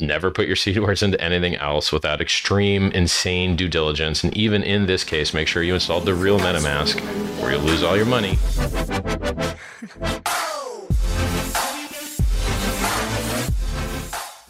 never put your seed words into anything else without extreme, insane due diligence. And even in this case, make sure you installed the real MetaMask or you'll lose all your money.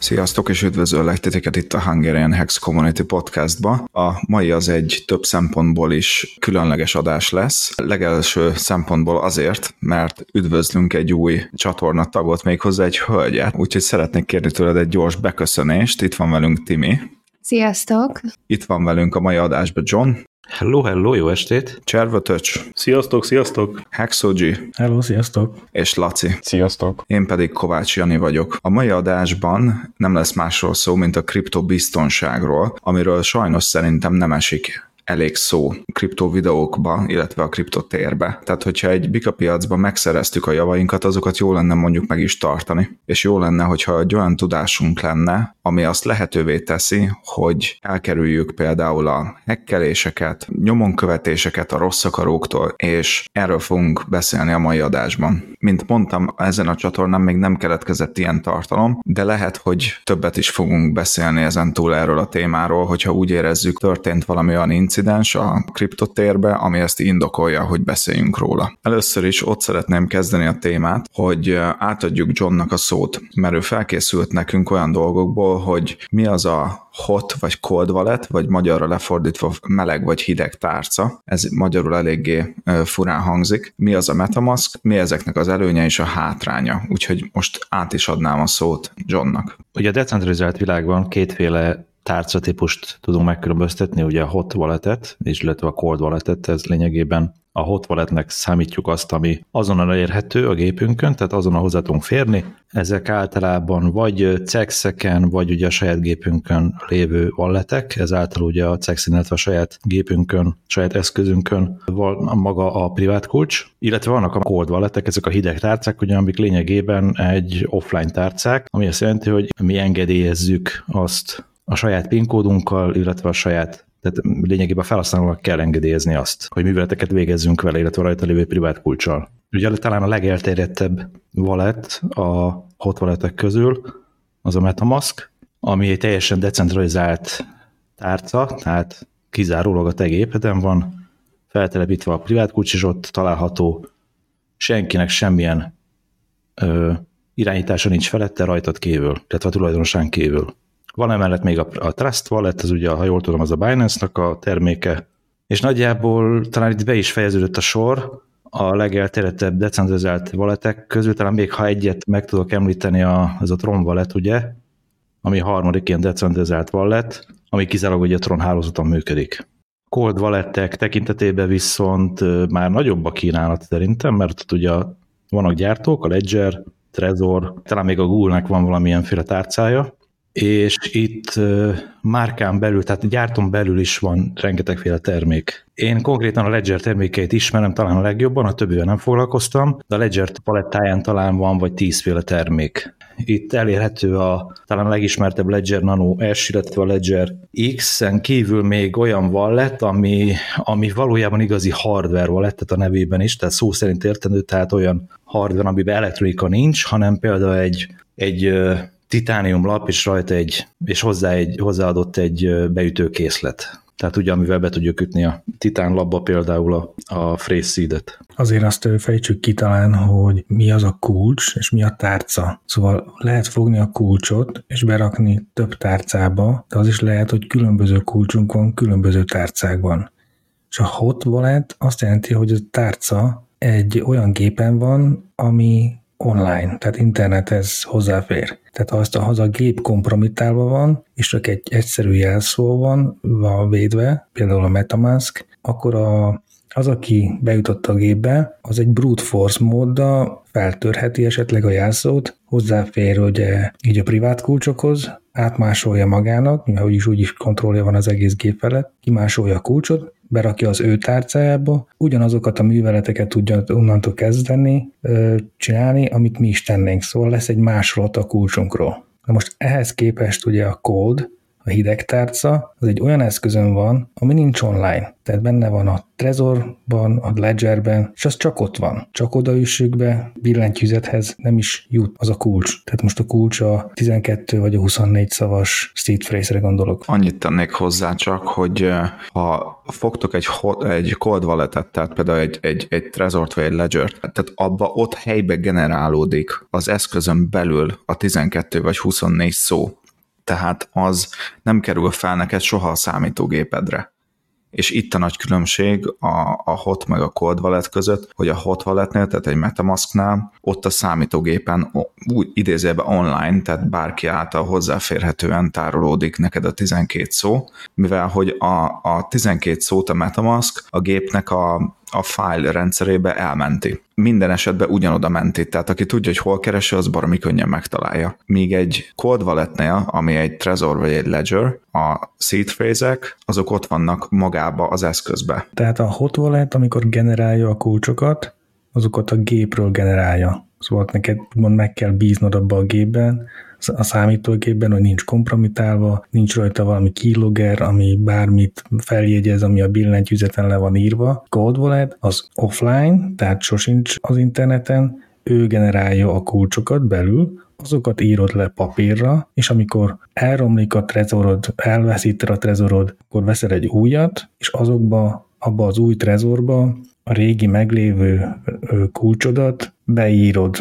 Sziasztok, és üdvözöllek titeket itt a Hungarian Hex Community Podcastba. A mai az egy több szempontból is különleges adás lesz. Legelső szempontból azért, mert üdvözlünk egy új csatornatagot, méghozzá egy hölgyet, úgyhogy szeretnék kérni tőled egy gyors beköszönést. Itt van velünk Timi. Sziasztok! Itt van velünk a mai adásban John. Hello, hello, jó estét! Cservötöcs. Sziasztok, sziasztok! Hexogy. Hello, sziasztok! És Laci. Sziasztok! Én pedig Kovács Jani vagyok. A mai adásban nem lesz másról szó, mint a kriptobiztonságról, amiről sajnos szerintem nem esik elég szó kriptovideókba, illetve a kriptotérbe. Tehát, hogyha egy bika piacban megszereztük a javainkat, azokat jó lenne mondjuk meg is tartani. És jó lenne, hogyha egy olyan tudásunk lenne, ami azt lehetővé teszi, hogy elkerüljük például a hekkeléseket, nyomonkövetéseket a rossz akaróktól, és erről fogunk beszélni a mai adásban. Mint mondtam, ezen a csatornán még nem keletkezett ilyen tartalom, de lehet, hogy többet is fogunk beszélni ezen túl erről a témáról, hogyha úgy érezzük, történt valami olyan incidens a kriptotérbe, ami ezt indokolja, hogy beszéljünk róla. Először is ott szeretném kezdeni a témát, hogy átadjuk Johnnak a szót, mert ő felkészült nekünk olyan dolgokból, hogy mi az a hot vagy cold wallet, vagy magyarra lefordítva meleg vagy hideg tárca. Ez magyarul eléggé furán hangzik. Mi az a Metamask, mi ezeknek az előnye és a hátránya. Úgyhogy most át is adnám a szót Johnnak. Ugye a decentralizált világban kétféle tárcatípust tudunk megkülönböztetni, ugye a hot wallet-et, és illetve a cold wallet-et, ez lényegében a hot walletnek számítjuk azt, ami azonnal elérhető a gépünkön, tehát azonnal hozzá tudunk férni. Ezek általában vagy cexeken, vagy ugye a saját gépünkön lévő walletek, ezáltal ugye a cexen, illetve a saját gépünkön, saját eszközünkön van maga a privát kulcs, illetve vannak a cold walletek, ezek a hideg tárcák, ugye, amik lényegében egy offline tárcák, ami azt jelenti, hogy mi engedélyezzük azt a saját PIN kódunkkal, illetve a saját tehát lényegében a felhasználónak kell engedélyezni azt, hogy műveleteket végezzünk vele, illetve rajta lévő privát kulcsal. Ugye talán a legelterjedtebb wallet a hot walletek közül az a Metamask, ami egy teljesen decentralizált tárca, tehát kizárólag a te gépeden van, feltelepítve a privát kulcs, és ott található senkinek semmilyen ö, irányítása nincs felette rajtad kívül, tehát a tulajdonosán kívül. Van emellett még a, a Trust Wallet, ez ugye, ha jól tudom, az a Binance-nak a terméke, és nagyjából talán itt be is fejeződött a sor, a legelterjedtebb decentralizált walletek közül, talán még ha egyet meg tudok említeni, a, ez a Tron wallet, ugye, ami a harmadik ilyen decentralizált wallet, ami kizárólag ugye a Tron hálózaton működik. Cold walletek tekintetében viszont már nagyobb a kínálat szerintem, mert ott ugye vannak gyártók, a Ledger, Trezor, talán még a Google-nek van valamilyenféle tárcája, és itt márkán belül, tehát gyártom belül is van rengetegféle termék. Én konkrétan a Ledger termékeit ismerem talán a legjobban, a többivel nem foglalkoztam, de a Ledger palettáján talán van vagy tízféle termék. Itt elérhető a talán a legismertebb Ledger Nano S, illetve a Ledger X-en kívül még olyan wallet, ami, ami valójában igazi hardware wallet, tehát a nevében is, tehát szó szerint értendő, tehát olyan hardware, amiben elektronika nincs, hanem például egy, egy titánium lap, és rajta egy, és hozzá egy, hozzáadott egy beütőkészlet. Tehát ugye, amivel be tudjuk ütni a titán labba például a, a phrase. Azért azt fejtsük ki talán, hogy mi az a kulcs, és mi a tárca. Szóval lehet fogni a kulcsot, és berakni több tárcába, de az is lehet, hogy különböző kulcsunk van különböző tárcákban. És a hot wallet azt jelenti, hogy a tárca egy olyan gépen van, ami online, tehát internethez hozzáfér. Tehát ha azt a gép kompromittálva van, és csak egy egyszerű jelszó van, van védve, például a Metamask, akkor a, az, aki bejutott a gépbe, az egy brute force móddal feltörheti esetleg a jelszót, hozzáfér ugye így a privát kulcsokhoz, átmásolja magának, mivel úgyis úgyis kontrollja van az egész gép felett, kimásolja a kulcsot, berakja az ő tárcájába, ugyanazokat a műveleteket tudja onnantól kezdeni, csinálni, amit mi is tennénk. Szóval lesz egy másolat a kulcsunkról. Na most ehhez képest ugye a Cold, a hideg tárca, az egy olyan eszközön van, ami nincs online. Tehát benne van a Trezorban, a Ledgerben, és az csak ott van. Csak odaüssük be, billentyűzethez nem is jut az a kulcs. Tehát most a kulcs a 12 vagy a 24 szavas seed phrase-re gondolok. Annyit tennék hozzá csak, hogy ha fogtok egy, egy cold wallet tehát például egy, egy, egy Trezort vagy egy Ledger-t, tehát abba ott helybe generálódik az eszközön belül a 12 vagy 24 szó. Tehát az nem kerül fel neked soha a számítógépedre. És itt a nagy különbség a, a hot meg a cold wallet között, hogy a hot walletnél, tehát egy Metamasknál, ott a számítógépen úgy idézőben online, tehát bárki által hozzáférhetően tárolódik neked a 12 szó, mivel hogy a, a 12 szót a Metamask a gépnek a a file rendszerébe elmenti. Minden esetben ugyanoda menti, tehát aki tudja, hogy hol keresi, az baromi könnyen megtalálja. Míg egy cold walletnél, ami egy Trezor vagy egy Ledger, a seed phrase azok ott vannak magába az eszközbe. Tehát a hot wallet, amikor generálja a kulcsokat, azokat a gépről generálja. Szóval neked mond meg kell bíznod abba a gépben, a számítógépben, hogy nincs kompromitálva, nincs rajta valami keylogger, ami bármit feljegyez, ami a billentyűzeten le van írva. Cold Wallet az offline, tehát sosincs az interneten, ő generálja a kulcsokat belül, azokat írod le papírra, és amikor elromlik a trezorod, elveszíted a trezorod, akkor veszel egy újat, és azokba, abba az új trezorba a régi meglévő kulcsodat beírod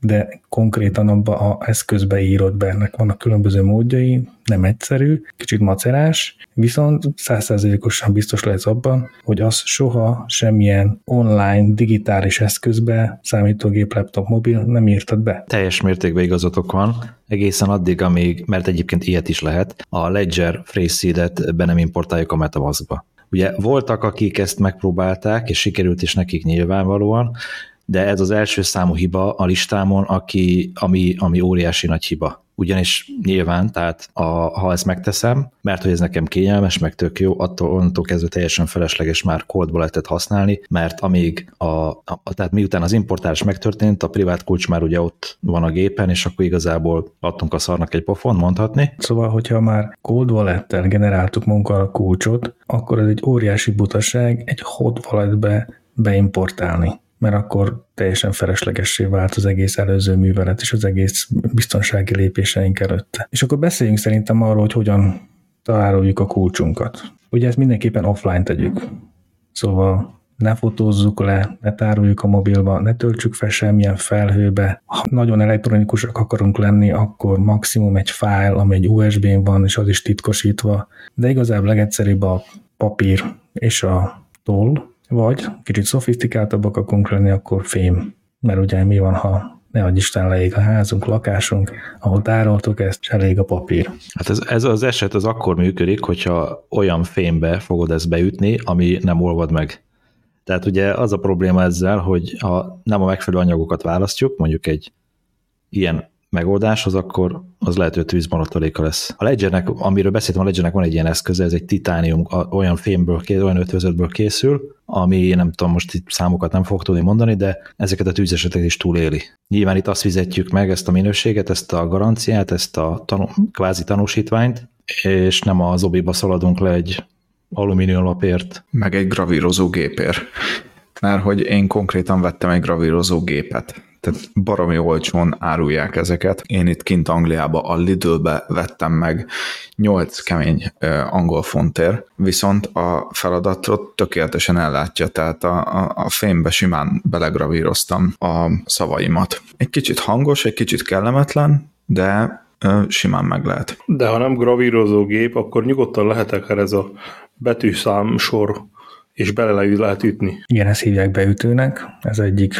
de konkrétan abba a eszközbe írod be, ennek vannak különböző módjai, nem egyszerű, kicsit macerás, viszont százszerzelékosan biztos lesz abban, hogy az soha semmilyen online, digitális eszközbe, számítógép, laptop, mobil nem írtad be. Teljes mértékben igazatok van, egészen addig, amíg, mert egyébként ilyet is lehet, a Ledger phrase seed be nem importáljuk a Metamaskba. Ugye voltak, akik ezt megpróbálták, és sikerült is nekik nyilvánvalóan, de ez az első számú hiba a listámon, aki, ami, ami óriási nagy hiba. Ugyanis nyilván, tehát a, ha ezt megteszem, mert hogy ez nekem kényelmes, meg tök jó, attól onnantól kezdve teljesen felesleges már cold wallet használni, mert amíg a, a, tehát miután az importálás megtörtént, a privát kulcs már ugye ott van a gépen, és akkor igazából adtunk a szarnak egy pofon, mondhatni. Szóval, hogyha már cold wallet generáltuk munkkal a kulcsot, akkor ez egy óriási butaság egy hot walletbe beimportálni mert akkor teljesen feleslegessé vált az egész előző művelet és az egész biztonsági lépéseink előtte. És akkor beszéljünk szerintem arról, hogy hogyan találjuk a kulcsunkat. Ugye ezt mindenképpen offline tegyük. Szóval ne fotózzuk le, ne tároljuk a mobilba, ne töltsük fel semmilyen felhőbe. Ha nagyon elektronikusak akarunk lenni, akkor maximum egy file, ami egy USB-n van, és az is titkosítva. De igazából legegyszerűbb a papír és a toll, vagy kicsit szofisztikáltabbak akarunk lenni, akkor fém. Mert ugye mi van, ha ne adj Isten leég a házunk, lakásunk, ahol tároltuk ezt, és elég a papír. Hát ez, ez az eset az akkor működik, hogyha olyan fémbe fogod ezt beütni, ami nem olvad meg. Tehát ugye az a probléma ezzel, hogy ha nem a megfelelő anyagokat választjuk, mondjuk egy ilyen megoldáshoz, akkor az lehet, hogy tűzmarataléka lesz. A Ledgernek, amiről beszéltem, a Ledgernek van egy ilyen eszköze, ez egy titánium, olyan fémből, olyan ötvözetből készül, ami nem tudom, most itt számokat nem fog tudni mondani, de ezeket a tűzeseteket is túléli. Nyilván itt azt fizetjük meg, ezt a minőséget, ezt a garanciát, ezt a tanú, kvázi tanúsítványt, és nem az obiba szaladunk le egy alumínium lapért. Meg egy gravírozó gépért. Mert hogy én konkrétan vettem egy gravírozó gépet tehát baromi olcsón árulják ezeket. Én itt kint Angliába a Lidl-be vettem meg 8 kemény angol fontért, viszont a feladatot tökéletesen ellátja, tehát a, a, a fémbe simán belegravíroztam a szavaimat. Egy kicsit hangos, egy kicsit kellemetlen, de simán meg lehet. De ha nem gravírozó gép, akkor nyugodtan lehet akár ez a betűszám sor és bele lehet ütni. Igen, ezt hívják beütőnek, ez egyik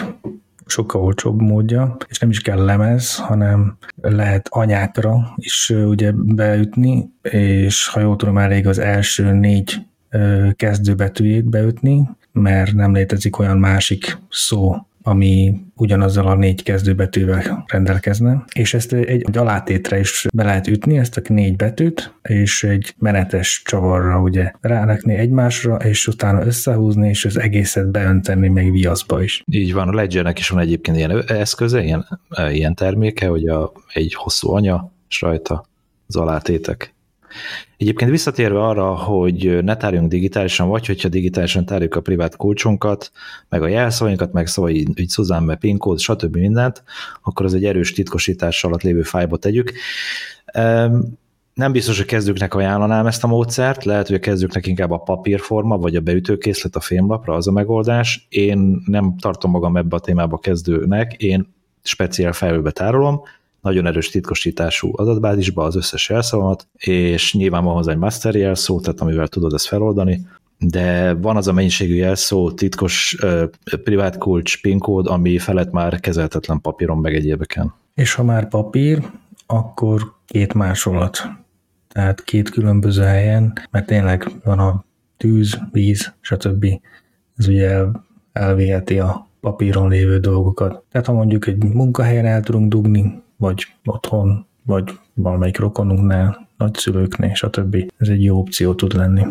sokkal olcsóbb módja, és nem is kell lemez, hanem lehet anyákra is ugye beütni, és ha jól tudom, elég az első négy kezdőbetűjét beütni, mert nem létezik olyan másik szó, ami ugyanazzal a négy kezdőbetűvel rendelkezne, és ezt egy alátétre is be lehet ütni, ezt a négy betűt, és egy menetes csavarra ugye rárakni egymásra, és utána összehúzni, és az egészet beönteni még viaszba is. Így van, a Ledgernek is van egyébként ilyen eszköze, ilyen, ilyen terméke, hogy a, egy hosszú anya, és rajta az alátétek. Egyébként visszatérve arra, hogy ne tárjunk digitálisan, vagy hogyha digitálisan tárjuk a privát kulcsunkat, meg a jelszavainkat, meg szóval így, így Suzanne, PIN kód, stb. mindent, akkor az egy erős titkosítás alatt lévő fájba tegyük. Nem biztos, hogy kezdőknek ajánlanám ezt a módszert, lehet, hogy a kezdőknek inkább a papírforma, vagy a beütőkészlet a fémlapra az a megoldás. Én nem tartom magam ebbe a témába kezdőnek, én speciál felülbe tárolom, nagyon erős titkosítású adatbázisba az összes jelszavamat, és nyilván van hozzá egy master jelszó, tehát amivel tudod ezt feloldani, de van az a mennyiségű jelszó, titkos privát kulcs, PIN kód, ami felett már kezeltetlen papíron meg egyébeken. És ha már papír, akkor két másolat. Tehát két különböző helyen, mert tényleg van a tűz, víz, stb. Ez ugye el, elviheti a papíron lévő dolgokat. Tehát ha mondjuk egy munkahelyen el tudunk dugni, vagy otthon, vagy valamelyik rokonunknál, nagyszülőknél, stb. Ez egy jó opció tud lenni.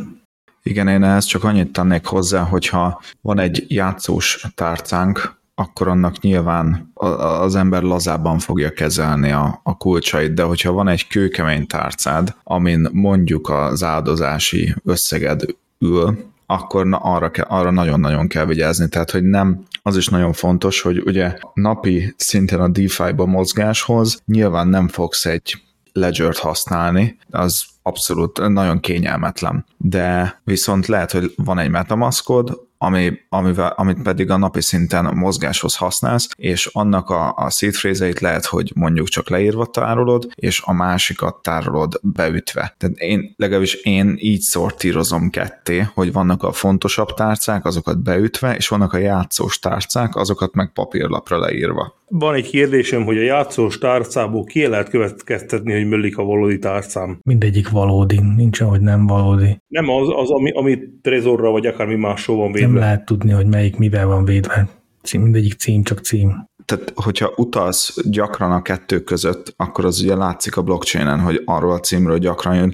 Igen, én ehhez csak annyit tennék hozzá, hogyha van egy játszós tárcánk, akkor annak nyilván az ember lazában fogja kezelni a, a kulcsait, de hogyha van egy kőkemény tárcád, amin mondjuk az áldozási összeged ül, akkor na, arra, ke, arra nagyon-nagyon kell vigyázni. Tehát, hogy nem, az is nagyon fontos, hogy ugye napi szinten a DeFi-ba mozgáshoz nyilván nem fogsz egy ledger használni, az abszolút nagyon kényelmetlen. De viszont lehet, hogy van egy metamaskod, ami, amivel, amit pedig a napi szinten a mozgáshoz használsz, és annak a, a seed lehet, hogy mondjuk csak leírva tárolod, és a másikat tárolod beütve. Tehát én, legalábbis én így szortírozom ketté, hogy vannak a fontosabb tárcák, azokat beütve, és vannak a játszós tárcák, azokat meg papírlapra leírva. Van egy kérdésem, hogy a játszós tárcából ki lehet következtetni, hogy möllik a valódi tárcám? Mindegyik valódi, nincs, hogy nem valódi. Nem az, az ami, ami trezorra vagy akármi máshol van védve. Nem lehet tudni, hogy melyik mivel van védve. Cím, mindegyik cím, csak cím. Tehát, hogyha utalsz gyakran a kettő között, akkor az ugye látszik a blockchainen, hogy arról a címről gyakran jön.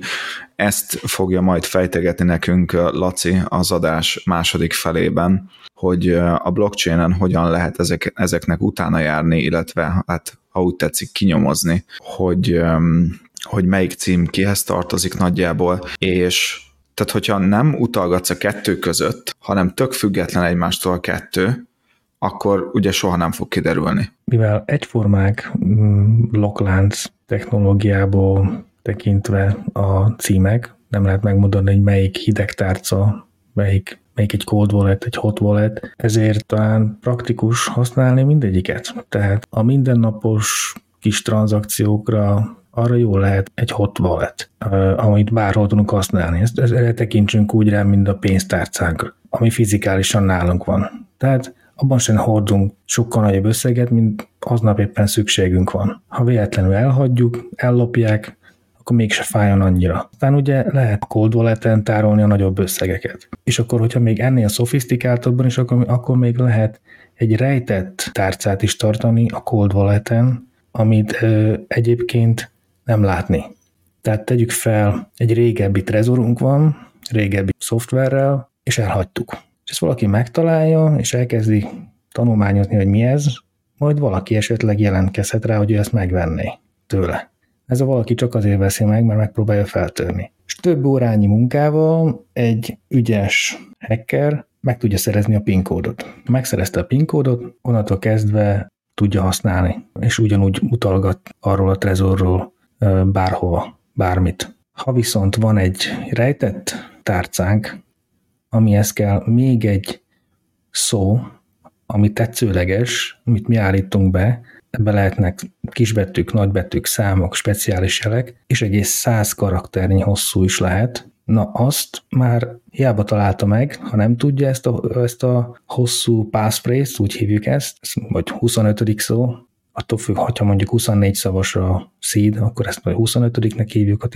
Ezt fogja majd fejtegetni nekünk Laci az adás második felében, hogy a blockchainen hogyan lehet ezek, ezeknek utána járni, illetve hát ha úgy tetszik kinyomozni, hogy, hogy melyik cím kihez tartozik nagyjából, és tehát hogyha nem utalgatsz a kettő között, hanem tök független egymástól a kettő, akkor ugye soha nem fog kiderülni. Mivel egyformák mm, blokklánc technológiából tekintve a címek, nem lehet megmondani, hogy melyik hideg tárca, melyik, melyik egy cold wallet, egy hot wallet, ezért talán praktikus használni mindegyiket. Tehát a mindennapos kis tranzakciókra arra jó lehet egy hot wallet, amit bárhol tudunk használni. Ezt, erre tekintsünk úgy rá, mint a pénztárcánk, ami fizikálisan nálunk van. Tehát abban sem hordunk sokkal nagyobb összeget, mint aznap éppen szükségünk van. Ha véletlenül elhagyjuk, ellopják, akkor mégse fájjon annyira. Aztán ugye lehet cold wallet tárolni a nagyobb összegeket. És akkor, hogyha még ennél szofisztikáltabban is, akkor, akkor még lehet egy rejtett tárcát is tartani a cold wallet amit ö, egyébként nem látni. Tehát tegyük fel, egy régebbi trezorunk van, régebbi szoftverrel, és elhagytuk. És ezt valaki megtalálja, és elkezdi tanulmányozni, hogy mi ez, majd valaki esetleg jelentkezhet rá, hogy ő ezt megvenné tőle. Ez a valaki csak azért veszi meg, mert megpróbálja feltörni. És több órányi munkával egy ügyes hacker meg tudja szerezni a PIN kódot. Megszerezte a PIN kódot, onnantól kezdve tudja használni, és ugyanúgy utalgat arról a trezorról bárhova, bármit. Ha viszont van egy rejtett tárcánk, amihez kell még egy szó, ami tetszőleges, amit mi állítunk be, ebbe lehetnek kisbetűk, nagybetűk, számok, speciális jelek, és egész száz karakternyi hosszú is lehet. Na azt már hiába találta meg, ha nem tudja ezt a, ezt a hosszú passphrase, úgy hívjuk ezt, vagy 25. szó, attól függ, ha mondjuk 24 szavas a seed, akkor ezt majd 25-nek hívjuk a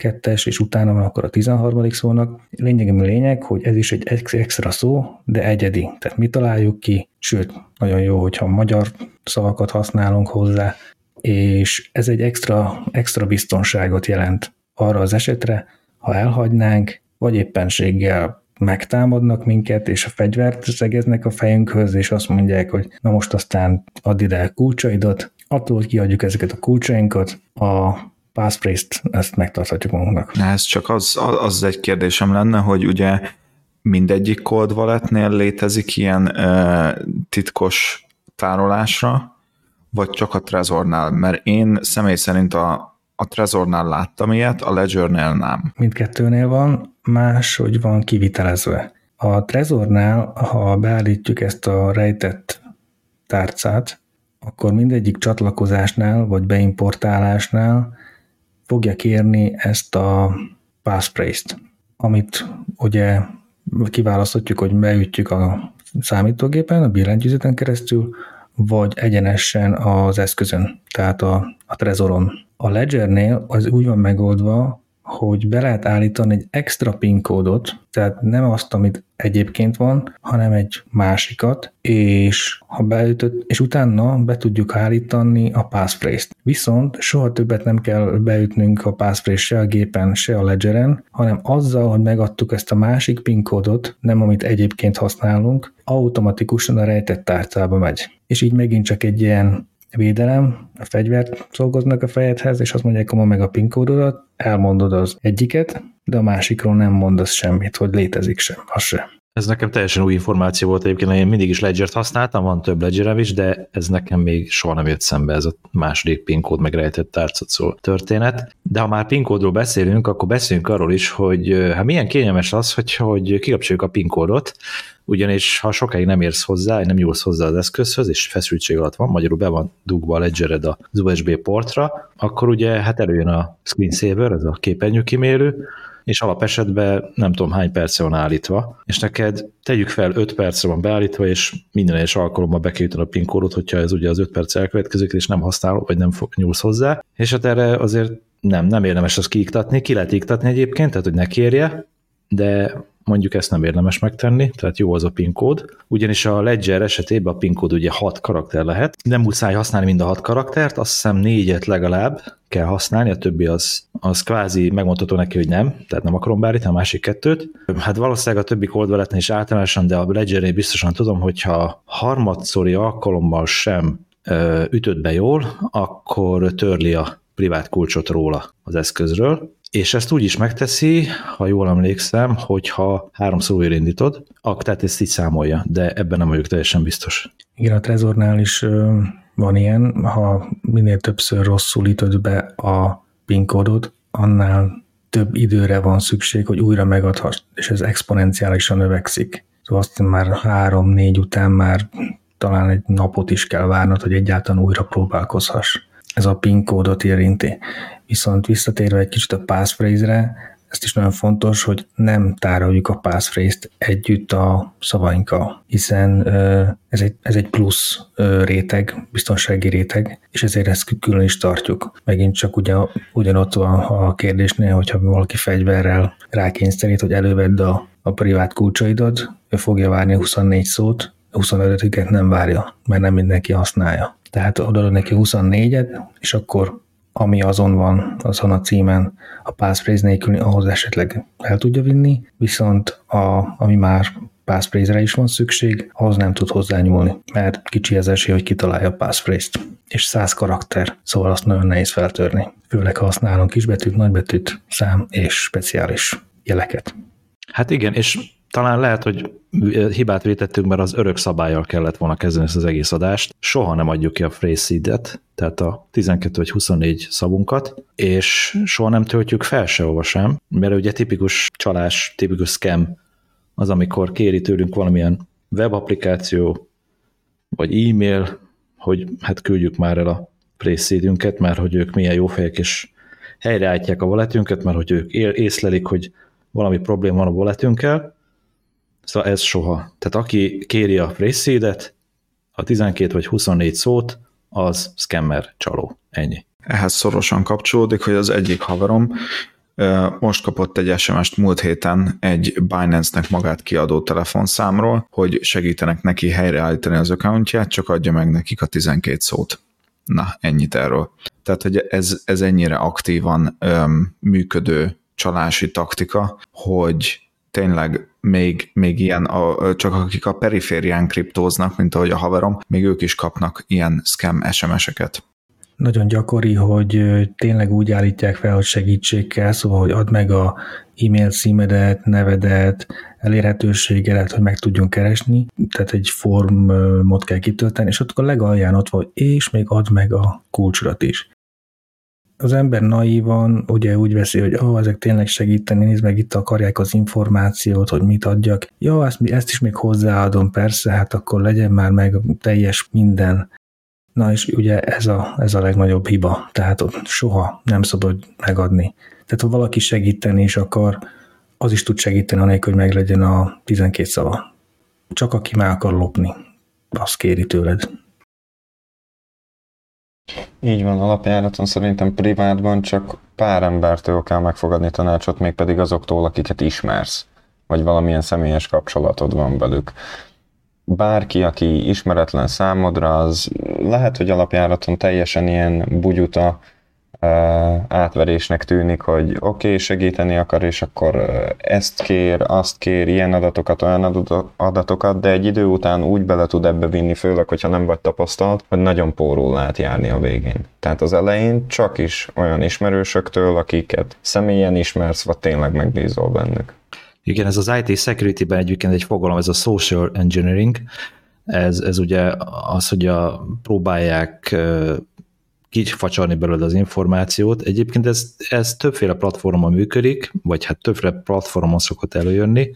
12-es, és utána van akkor a 13. szónak. Lényegem lényeg, hogy ez is egy extra szó, de egyedi. Tehát mi találjuk ki, sőt, nagyon jó, hogyha magyar szavakat használunk hozzá, és ez egy extra, extra biztonságot jelent arra az esetre, ha elhagynánk, vagy éppenséggel megtámadnak minket, és a fegyvert szegeznek a fejünkhöz, és azt mondják, hogy na most aztán add ide a kulcsaidat, attól, kiadjuk ezeket a kulcsainkat, a passphrase-t ezt megtarthatjuk magunknak. Ez csak az, az egy kérdésem lenne, hogy ugye mindegyik cold walletnél létezik ilyen uh, titkos tárolásra, vagy csak a Trezornál? Mert én személy szerint a, a Trezornál láttam ilyet, a Ledgernél nem. Mindkettőnél van, más, hogy van kivitelezve. A Trezornál, ha beállítjuk ezt a rejtett tárcát, akkor mindegyik csatlakozásnál vagy beimportálásnál fogja kérni ezt a passphrase-t, amit ugye kiválaszthatjuk, hogy beütjük a számítógépen, a billentyűzeten keresztül, vagy egyenesen az eszközön, tehát a, a Trezoron. A Ledgernél az úgy van megoldva, hogy be lehet állítani egy extra PIN kódot, tehát nem azt, amit egyébként van, hanem egy másikat, és ha beütött, és utána be tudjuk állítani a passphrase-t. Viszont soha többet nem kell beütnünk a passphrase se a gépen, se a ledgeren, hanem azzal, hogy megadtuk ezt a másik PIN kódot, nem amit egyébként használunk, automatikusan a rejtett tárcába megy. És így megint csak egy ilyen védelem, a fegyvert szolgoznak a fejedhez, és azt mondják, hogy meg a PIN kódodat, elmondod az egyiket, de a másikról nem mondasz semmit, hogy létezik sem, az sem. Ez nekem teljesen új információ volt egyébként, én mindig is Ledger-t használtam, van több ledger is, de ez nekem még soha nem jött szembe ez a második PIN kód megrejtett tárcacó történet. De ha már PIN kódról beszélünk, akkor beszéljünk arról is, hogy hát milyen kényelmes az, hogy, hogy kikapcsoljuk a PIN kódot, ugyanis ha sokáig nem érsz hozzá, nem nyúlsz hozzá az eszközhöz, és feszültség alatt van, magyarul be van dugva a ledgered az USB portra, akkor ugye hát előjön a screensaver, ez a képernyőkimérő, és alapesetben nem tudom hány perce van állítva, és neked tegyük fel 5 percre van beállítva, és minden egyes alkalommal be kell a PIN kódot, hogyha ez ugye az 5 perc elkövetkezik, és nem használod, vagy nem nyúlsz hozzá, és hát erre azért nem, nem érdemes azt kiiktatni, ki lehet iktatni egyébként, tehát hogy ne kérje, de mondjuk ezt nem érdemes megtenni, tehát jó az a PIN kód, ugyanis a Ledger esetében a PIN kód ugye 6 karakter lehet, nem muszáj használni mind a 6 karaktert, azt hiszem négyet legalább kell használni, a többi az, az kvázi megmondható neki, hogy nem, tehát nem akarom beállítani a másik kettőt. Hát valószínűleg a többi cold is általánosan, de a ledger biztosan tudom, hogyha harmadszori alkalommal sem ütöd be jól, akkor törli a privát kulcsot róla az eszközről, és ezt úgy is megteszi, ha jól emlékszem, hogyha háromszor újra indítod, akkor tehát ezt így számolja, de ebben nem vagyok teljesen biztos. Igen, a Trezornál is van ilyen, ha minél többször rosszul ütöd be a PIN kódot, annál több időre van szükség, hogy újra megadhass, és ez exponenciálisan növekszik. Szóval azt már három-négy után már talán egy napot is kell várnod, hogy egyáltalán újra próbálkozhass. Ez a PIN kódot érinti. Viszont visszatérve egy kicsit a passphrase-re, ezt is nagyon fontos, hogy nem tároljuk a passphrase-t együtt a szavainkkal, hiszen ez egy, ez egy plusz réteg, biztonsági réteg, és ezért ezt külön is tartjuk. Megint csak ugye, ugyanott van a kérdésnél, hogyha valaki fegyverrel rákényszerít, hogy elővedd a, a privát kulcsaidat, ő fogja várni 24 szót, 25-et nem várja, mert nem mindenki használja. Tehát odaadod neki 24-et, és akkor ami azon van, azon a címen a passphrase nélkül, ahhoz esetleg el tudja vinni, viszont a, ami már passphrase-re is van szükség, ahhoz nem tud hozzányúlni, mert kicsi az esély, hogy kitalálja a passphrase-t. És 100 karakter, szóval azt nagyon nehéz feltörni. Főleg ha használunk kisbetűt, nagybetűt, szám és speciális jeleket. Hát igen, és talán lehet, hogy hibát vétettünk, mert az örök szabályjal kellett volna kezdeni ezt az egész adást. Soha nem adjuk ki a phrase tehát a 12 vagy 24 szavunkat, és soha nem töltjük fel sehova sem, mert ugye tipikus csalás, tipikus scam az, amikor kéri tőlünk valamilyen webapplikáció, vagy e-mail, hogy hát küldjük már el a phrase mert hogy ők milyen jó fejek, és helyreállítják a walletünket, mert hogy ők észlelik, hogy valami probléma van a walletünkkel, Szóval ez soha. Tehát aki kéri a phrase a 12 vagy 24 szót, az scammer csaló. Ennyi. Ehhez szorosan kapcsolódik, hogy az egyik haverom most kapott egy SMS-t múlt héten egy Binance-nek magát kiadó telefonszámról, hogy segítenek neki helyreállítani az accountját, csak adja meg nekik a 12 szót. Na, ennyit erről. Tehát, hogy ez, ez ennyire aktívan öm, működő csalási taktika, hogy tényleg még, még ilyen, a, csak akik a periférián kriptóznak, mint ahogy a haverom, még ők is kapnak ilyen scam SMS-eket. Nagyon gyakori, hogy tényleg úgy állítják fel, hogy segítség kell, szóval, hogy add meg a e-mail címedet, nevedet, elérhetőségedet, hogy meg tudjon keresni, tehát egy formot kell kitölteni, és ott a legalján ott van, és még add meg a kulcsodat is. Az ember naívan ugye úgy veszi, hogy oh, ezek tényleg segíteni, nézd meg, itt akarják az információt, hogy mit adjak. Jó, ezt, ezt is még hozzáadom, persze, hát akkor legyen már meg teljes minden. Na és ugye ez a, ez a legnagyobb hiba, tehát soha nem szabad megadni. Tehát ha valaki segíteni is akar, az is tud segíteni, anélkül, hogy meglegyen a 12 szava. Csak aki meg akar lopni, azt kéri tőled. Így van, alapjáraton szerintem privátban csak pár embertől kell megfogadni tanácsot, mégpedig azoktól, akiket ismersz, vagy valamilyen személyes kapcsolatod van velük. Bárki, aki ismeretlen számodra, az lehet, hogy alapjáraton teljesen ilyen bugyuta, átverésnek tűnik, hogy oké, okay, segíteni akar, és akkor ezt kér, azt kér, ilyen adatokat, olyan adatokat, de egy idő után úgy bele tud ebbe vinni, főleg, hogyha nem vagy tapasztalt, hogy nagyon pórul lehet járni a végén. Tehát az elején csak is olyan ismerősöktől, akiket személyen ismersz, vagy tényleg megbízol bennük. Igen, ez az IT security-ben egyébként egy fogalom, ez a social engineering, ez, ez ugye az, hogy a, próbálják kifacsarni belőle az információt. Egyébként ez, ez többféle platformon működik, vagy hát többféle platformon szokott előjönni.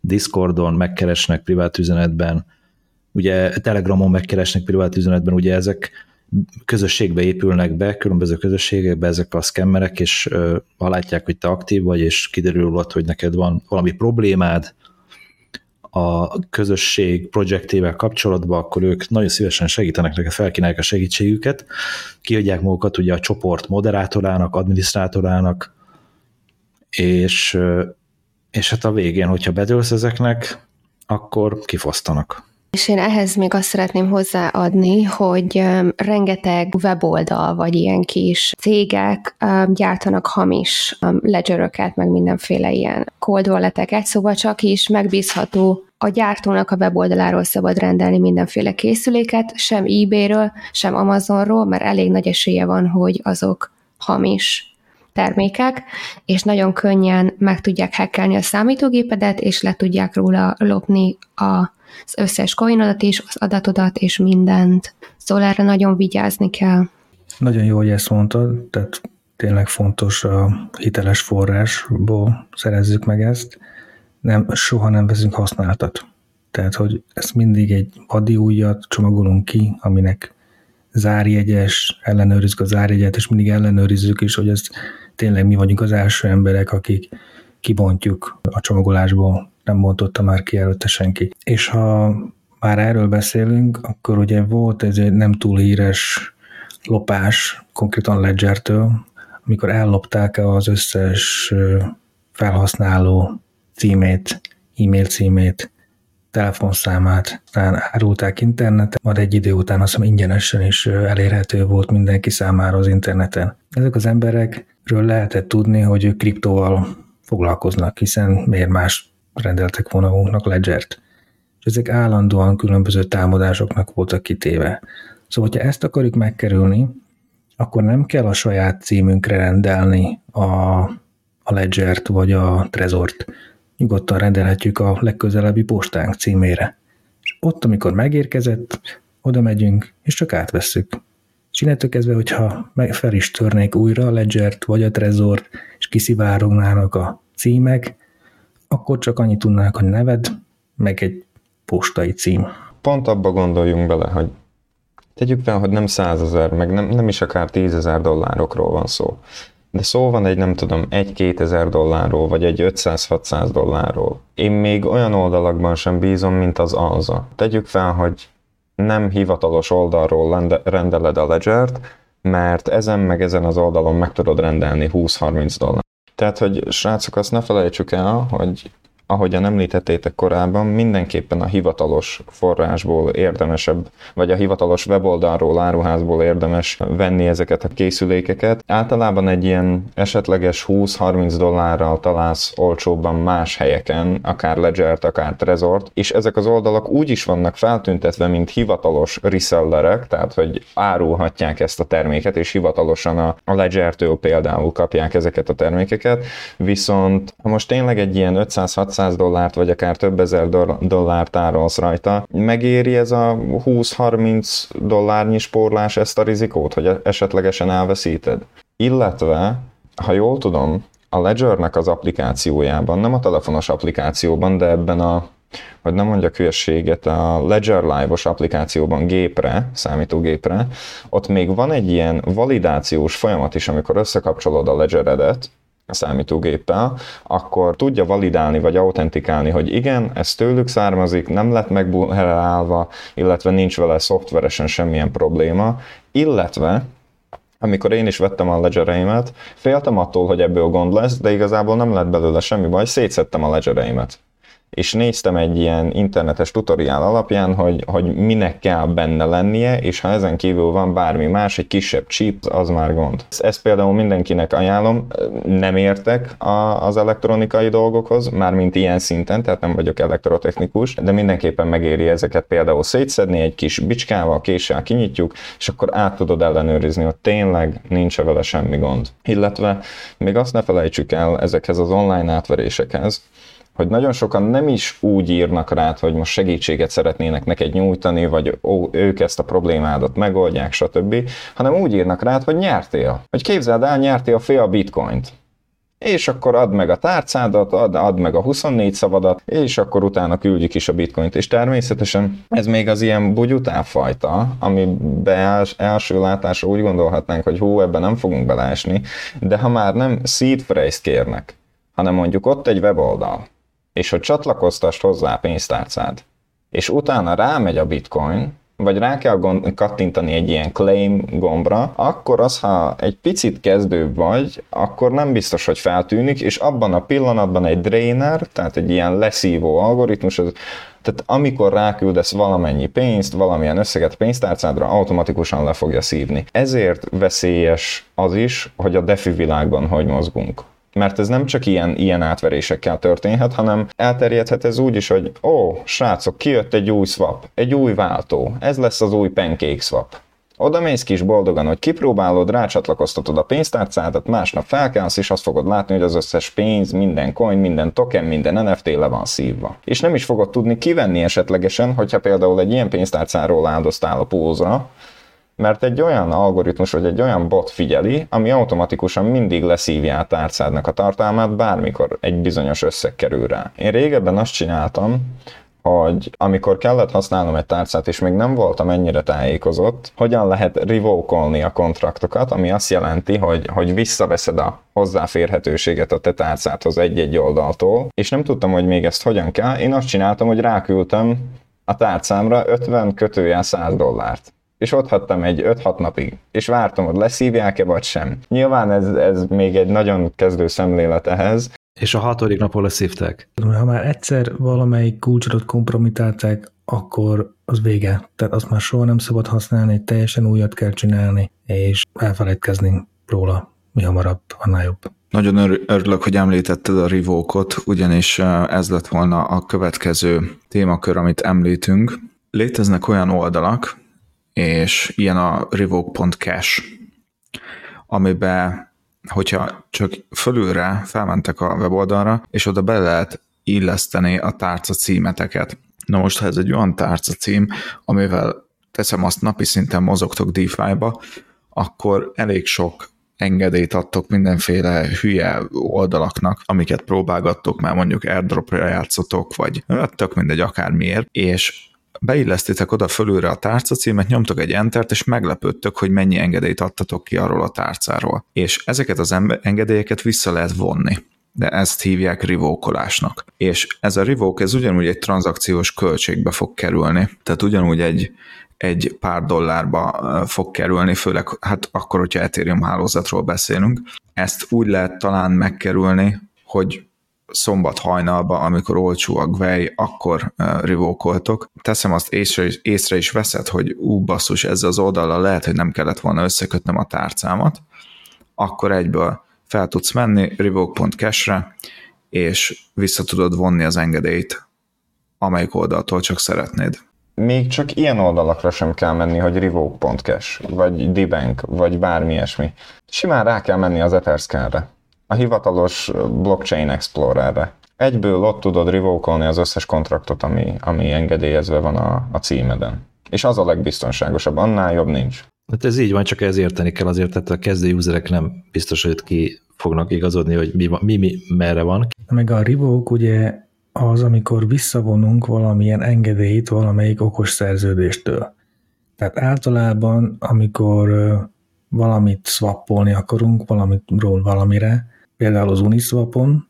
Discordon megkeresnek privát üzenetben, ugye Telegramon megkeresnek privát üzenetben, ugye ezek közösségbe épülnek be, különböző közösségekbe ezek a szkemmerek, és ha látják, hogy te aktív vagy, és kiderül ott, hogy neked van valami problémád, a közösség projektével kapcsolatban, akkor ők nagyon szívesen segítenek neked, felkínálják a segítségüket, kiadják magukat ugye a csoport moderátorának, adminisztrátorának, és, és hát a végén, hogyha bedőlsz ezeknek, akkor kifosztanak. És én ehhez még azt szeretném hozzáadni, hogy rengeteg weboldal vagy ilyen kis cégek gyártanak hamis ledgeröket, meg mindenféle ilyen cold walleteket, szóval csak is megbízható. A gyártónak a weboldaláról szabad rendelni mindenféle készüléket, sem eBay-ről, sem Amazonról, mert elég nagy esélye van, hogy azok hamis termékek, és nagyon könnyen meg tudják hackelni a számítógépedet, és le tudják róla lopni a az összes coinodat is, az adatodat és mindent. Szóval erre nagyon vigyázni kell. Nagyon jó, hogy ezt mondtad, tehát tényleg fontos a hiteles forrásból szerezzük meg ezt. Nem, soha nem veszünk használtat. Tehát, hogy ezt mindig egy vadi újat csomagolunk ki, aminek zárjegyes, ellenőrizzük a zárjegyet, és mindig ellenőrizzük is, hogy ez tényleg mi vagyunk az első emberek, akik kibontjuk a csomagolásból nem bontotta már ki előtte senki. És ha már erről beszélünk, akkor ugye volt ez egy nem túl híres lopás, konkrétan Ledgertől, amikor ellopták az összes felhasználó címét, e-mail címét, telefonszámát, talán árulták interneten, majd egy idő után azt hiszem ingyenesen is elérhető volt mindenki számára az interneten. Ezek az emberekről lehetett tudni, hogy ők kriptóval foglalkoznak, hiszen miért más rendeltek volna magunknak Ledgert. És ezek állandóan különböző támadásoknak voltak kitéve. Szóval, hogyha ezt akarjuk megkerülni, akkor nem kell a saját címünkre rendelni a, a Ledgert vagy a Trezort. Nyugodtan rendelhetjük a legközelebbi postánk címére. És ott, amikor megérkezett, oda megyünk, és csak átvesszük. És innentől kezdve, hogyha fel is törnék újra a Ledgert vagy a Trezort, és kiszivárognának a címek, akkor csak annyit tudnák, hogy neved, meg egy postai cím. Pont abba gondoljunk bele, hogy tegyük fel, hogy nem százezer, meg nem, nem is akár tízezer dollárokról van szó. De szó van egy, nem tudom, egy ezer dollárról, vagy egy 500-600 dollárról. Én még olyan oldalakban sem bízom, mint az Alza. Tegyük fel, hogy nem hivatalos oldalról rendeled a ledgert, mert ezen meg ezen az oldalon meg tudod rendelni 20-30 dollár. Tehát, hogy srácok, azt ne felejtsük el, hogy ahogyan említettétek korábban, mindenképpen a hivatalos forrásból érdemesebb, vagy a hivatalos weboldalról, áruházból érdemes venni ezeket a készülékeket. Általában egy ilyen esetleges 20-30 dollárral találsz olcsóbban más helyeken, akár Ledger-t, akár Trezort, és ezek az oldalak úgy is vannak feltüntetve, mint hivatalos resellerek, tehát hogy árulhatják ezt a terméket, és hivatalosan a Ledger-től például kapják ezeket a termékeket, viszont ha most tényleg egy ilyen 500-600 dollárt, vagy akár több ezer dollárt árolsz rajta, megéri ez a 20-30 dollárnyi spórlás ezt a rizikót, hogy esetlegesen elveszíted? Illetve, ha jól tudom, a Ledgernek az applikációjában, nem a telefonos applikációban, de ebben a hogy nem mondjak hülyeséget, a Ledger Live-os applikációban gépre, számítógépre, ott még van egy ilyen validációs folyamat is, amikor összekapcsolod a Ledgeredet, a számítógéppel, akkor tudja validálni vagy autentikálni, hogy igen, ez tőlük származik, nem lett megbuherálva, illetve nincs vele szoftveresen semmilyen probléma, illetve amikor én is vettem a ledgereimet, féltem attól, hogy ebből gond lesz, de igazából nem lett belőle semmi baj, szétszettem a ledgereimet és néztem egy ilyen internetes tutoriál alapján, hogy, hogy minek kell benne lennie, és ha ezen kívül van bármi más, egy kisebb chip, az már gond. Ezt például mindenkinek ajánlom, nem értek a, az elektronikai dolgokhoz, mármint ilyen szinten, tehát nem vagyok elektrotechnikus, de mindenképpen megéri ezeket például szétszedni, egy kis bicskával, késsel kinyitjuk, és akkor át tudod ellenőrizni, hogy tényleg nincs vele semmi gond. Illetve még azt ne felejtsük el ezekhez az online átverésekhez, hogy nagyon sokan nem is úgy írnak rá, hogy most segítséget szeretnének neked nyújtani, vagy ó, ők ezt a problémádat megoldják, stb., hanem úgy írnak rá, hogy nyertél. Hogy képzeld el, nyertél fél bitcoint és akkor add meg a tárcádat, add, add meg a 24 szavadat, és akkor utána küldjük is a bitcoint. És természetesen ez még az ilyen bugyutávfajta, amiben els, első látásra úgy gondolhatnánk, hogy hú, ebben nem fogunk beleesni, de ha már nem seed phrase kérnek, hanem mondjuk ott egy weboldal, és hogy csatlakoztast hozzá a pénztárcád, és utána rámegy a bitcoin, vagy rá kell gond, kattintani egy ilyen claim gombra, akkor az, ha egy picit kezdőbb vagy, akkor nem biztos, hogy feltűnik, és abban a pillanatban egy drainer, tehát egy ilyen leszívó algoritmus, az, tehát amikor ráküldesz valamennyi pénzt, valamilyen összeget pénztárcádra, automatikusan le fogja szívni. Ezért veszélyes az is, hogy a defi világban hogy mozgunk mert ez nem csak ilyen, ilyen átverésekkel történhet, hanem elterjedhet ez úgy is, hogy ó, srácok, kijött egy új swap, egy új váltó, ez lesz az új pancake swap. Oda mész kis boldogan, hogy kipróbálod, rácsatlakoztatod a pénztárcádat, másnap felkelsz, és azt fogod látni, hogy az összes pénz, minden coin, minden token, minden NFT le van szívva. És nem is fogod tudni kivenni esetlegesen, hogyha például egy ilyen pénztárcáról áldoztál a pózra, mert egy olyan algoritmus vagy egy olyan bot figyeli, ami automatikusan mindig leszívja a tárcádnak a tartalmát, bármikor egy bizonyos összeg kerül rá. Én régebben azt csináltam, hogy amikor kellett használnom egy tárcát, és még nem voltam ennyire tájékozott, hogyan lehet revokolni a kontraktokat, ami azt jelenti, hogy, hogy visszaveszed a hozzáférhetőséget a te tárcádhoz egy-egy oldaltól, és nem tudtam, hogy még ezt hogyan kell. Én azt csináltam, hogy ráküldtem a tárcámra 50 kötőjel 100 dollárt és ott hattam egy 5-6 napig, és vártam, hogy leszívják-e vagy sem. Nyilván ez, ez még egy nagyon kezdő szemlélet ehhez. És a hatodik napon leszívták? Ha már egyszer valamelyik kulcsot kompromitálták, akkor az vége. Tehát azt már soha nem szabad használni, teljesen újat kell csinálni, és elfelejtkezni róla mi hamarabb, annál jobb. Nagyon örülök, hogy említetted a rivókot, ugyanis ez lett volna a következő témakör, amit említünk. Léteznek olyan oldalak, és ilyen a revoke.cash, amiben, hogyha csak fölülre felmentek a weboldalra, és oda be lehet illeszteni a tárca címeteket. Na most, ha ez egy olyan tárca cím, amivel teszem azt napi szinten mozogtok DeFi-ba, akkor elég sok engedélyt adtok mindenféle hülye oldalaknak, amiket próbálgattok, már mondjuk airdropra játszotok, vagy tök mindegy akármiért, és beillesztitek oda fölülre a tárca címet, nyomtok egy entert, és meglepődtök, hogy mennyi engedélyt adtatok ki arról a tárcáról. És ezeket az engedélyeket vissza lehet vonni de ezt hívják rivókolásnak. És ez a revoke, ez ugyanúgy egy tranzakciós költségbe fog kerülni, tehát ugyanúgy egy, egy pár dollárba fog kerülni, főleg hát akkor, hogyha Ethereum hálózatról beszélünk. Ezt úgy lehet talán megkerülni, hogy szombat hajnalba, amikor olcsó a gvej, akkor rivókoltok. Teszem azt észre, észre is veszed, hogy ú, basszus, ezzel az oldallal lehet, hogy nem kellett volna összekötnem a tárcámat, akkor egyből fel tudsz menni revoke.cash-re, és vissza tudod vonni az engedélyt, amelyik oldaltól csak szeretnéd. Még csak ilyen oldalakra sem kell menni, hogy revoke.cash, vagy dbank, vagy bármi ilyesmi. Simán rá kell menni az Etherscan-re, a hivatalos blockchain explorerre. Egyből ott tudod revokolni az összes kontraktot, ami, ami engedélyezve van a, a címeden. És az a legbiztonságosabb, annál jobb nincs. Hát ez így van, csak ez érteni kell azért, tehát a kezdő userek nem biztos, hogy ki fognak igazodni, hogy mi, mi, mi merre van. Meg a revoke ugye az, amikor visszavonunk valamilyen engedélyt valamelyik okos szerződéstől. Tehát általában, amikor valamit swappolni akarunk valamitról valamire, például az Uniswapon,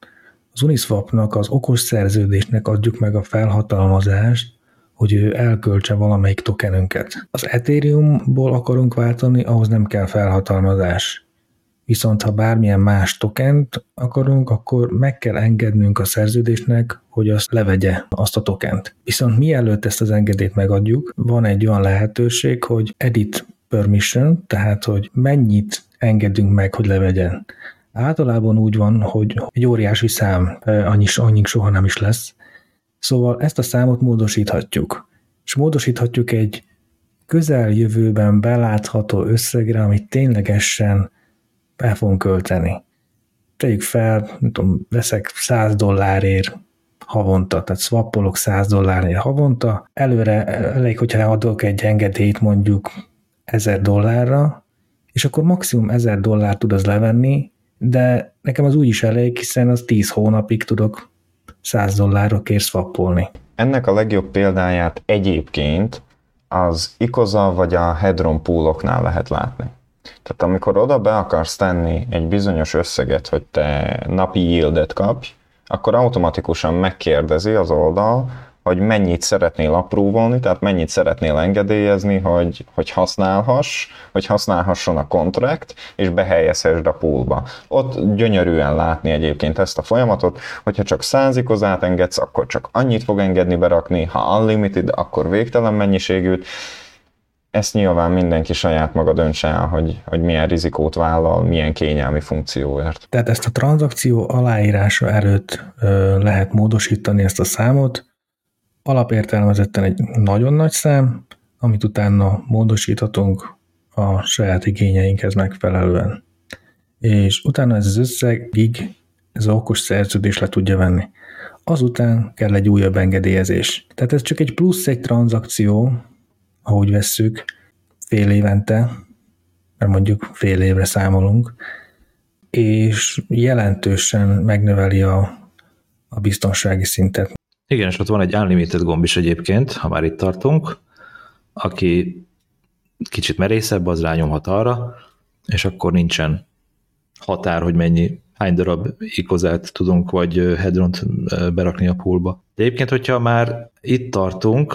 az Uniswapnak az okos szerződésnek adjuk meg a felhatalmazást, hogy ő elköltse valamelyik tokenünket. Az Ethereumból akarunk váltani, ahhoz nem kell felhatalmazás. Viszont ha bármilyen más tokent akarunk, akkor meg kell engednünk a szerződésnek, hogy azt levegye, azt a tokent. Viszont mielőtt ezt az engedélyt megadjuk, van egy olyan lehetőség, hogy edit permission, tehát hogy mennyit engedünk meg, hogy levegyen. Általában úgy van, hogy egy óriási szám, annyi, annyi soha nem is lesz, Szóval ezt a számot módosíthatjuk. És módosíthatjuk egy közeljövőben belátható összegre, amit ténylegesen el fogunk költeni. Tegyük fel, nem tudom, veszek 100 dollárért havonta, tehát swappolok 100 dollárért havonta, előre elég, hogyha adok egy engedélyt mondjuk 1000 dollárra, és akkor maximum 1000 dollár tud az levenni, de nekem az úgy is elég, hiszen az 10 hónapig tudok 100 dollárokért swappolni. Ennek a legjobb példáját egyébként az Ikoza vagy a Hedron pooloknál lehet látni. Tehát amikor oda be akarsz tenni egy bizonyos összeget, hogy te napi yieldet kapj, akkor automatikusan megkérdezi az oldal, hogy mennyit szeretnél apróvolni, tehát mennyit szeretnél engedélyezni, hogy, hogy használhass, hogy használhasson a kontrakt, és behelyezhessd a poolba. Ott gyönyörűen látni egyébként ezt a folyamatot, hogyha csak százikozát engedsz, akkor csak annyit fog engedni berakni, ha unlimited, akkor végtelen mennyiségűt, ezt nyilván mindenki saját maga döntse el, hogy, hogy milyen rizikót vállal, milyen kényelmi funkcióért. Tehát ezt a tranzakció aláírása előtt ö, lehet módosítani ezt a számot, alapértelmezetten egy nagyon nagy szám, amit utána módosíthatunk a saját igényeinkhez megfelelően. És utána ez az összegig ez okos szerződés le tudja venni. Azután kell egy újabb engedélyezés. Tehát ez csak egy plusz egy tranzakció, ahogy vesszük, fél évente, mert mondjuk fél évre számolunk, és jelentősen megnöveli a, a biztonsági szintet. Igen, és ott van egy unlimited gomb is egyébként, ha már itt tartunk, aki kicsit merészebb, az rányomhat arra, és akkor nincsen határ, hogy mennyi, hány darab ikozát tudunk, vagy hedront berakni a poolba. De egyébként, hogyha már itt tartunk,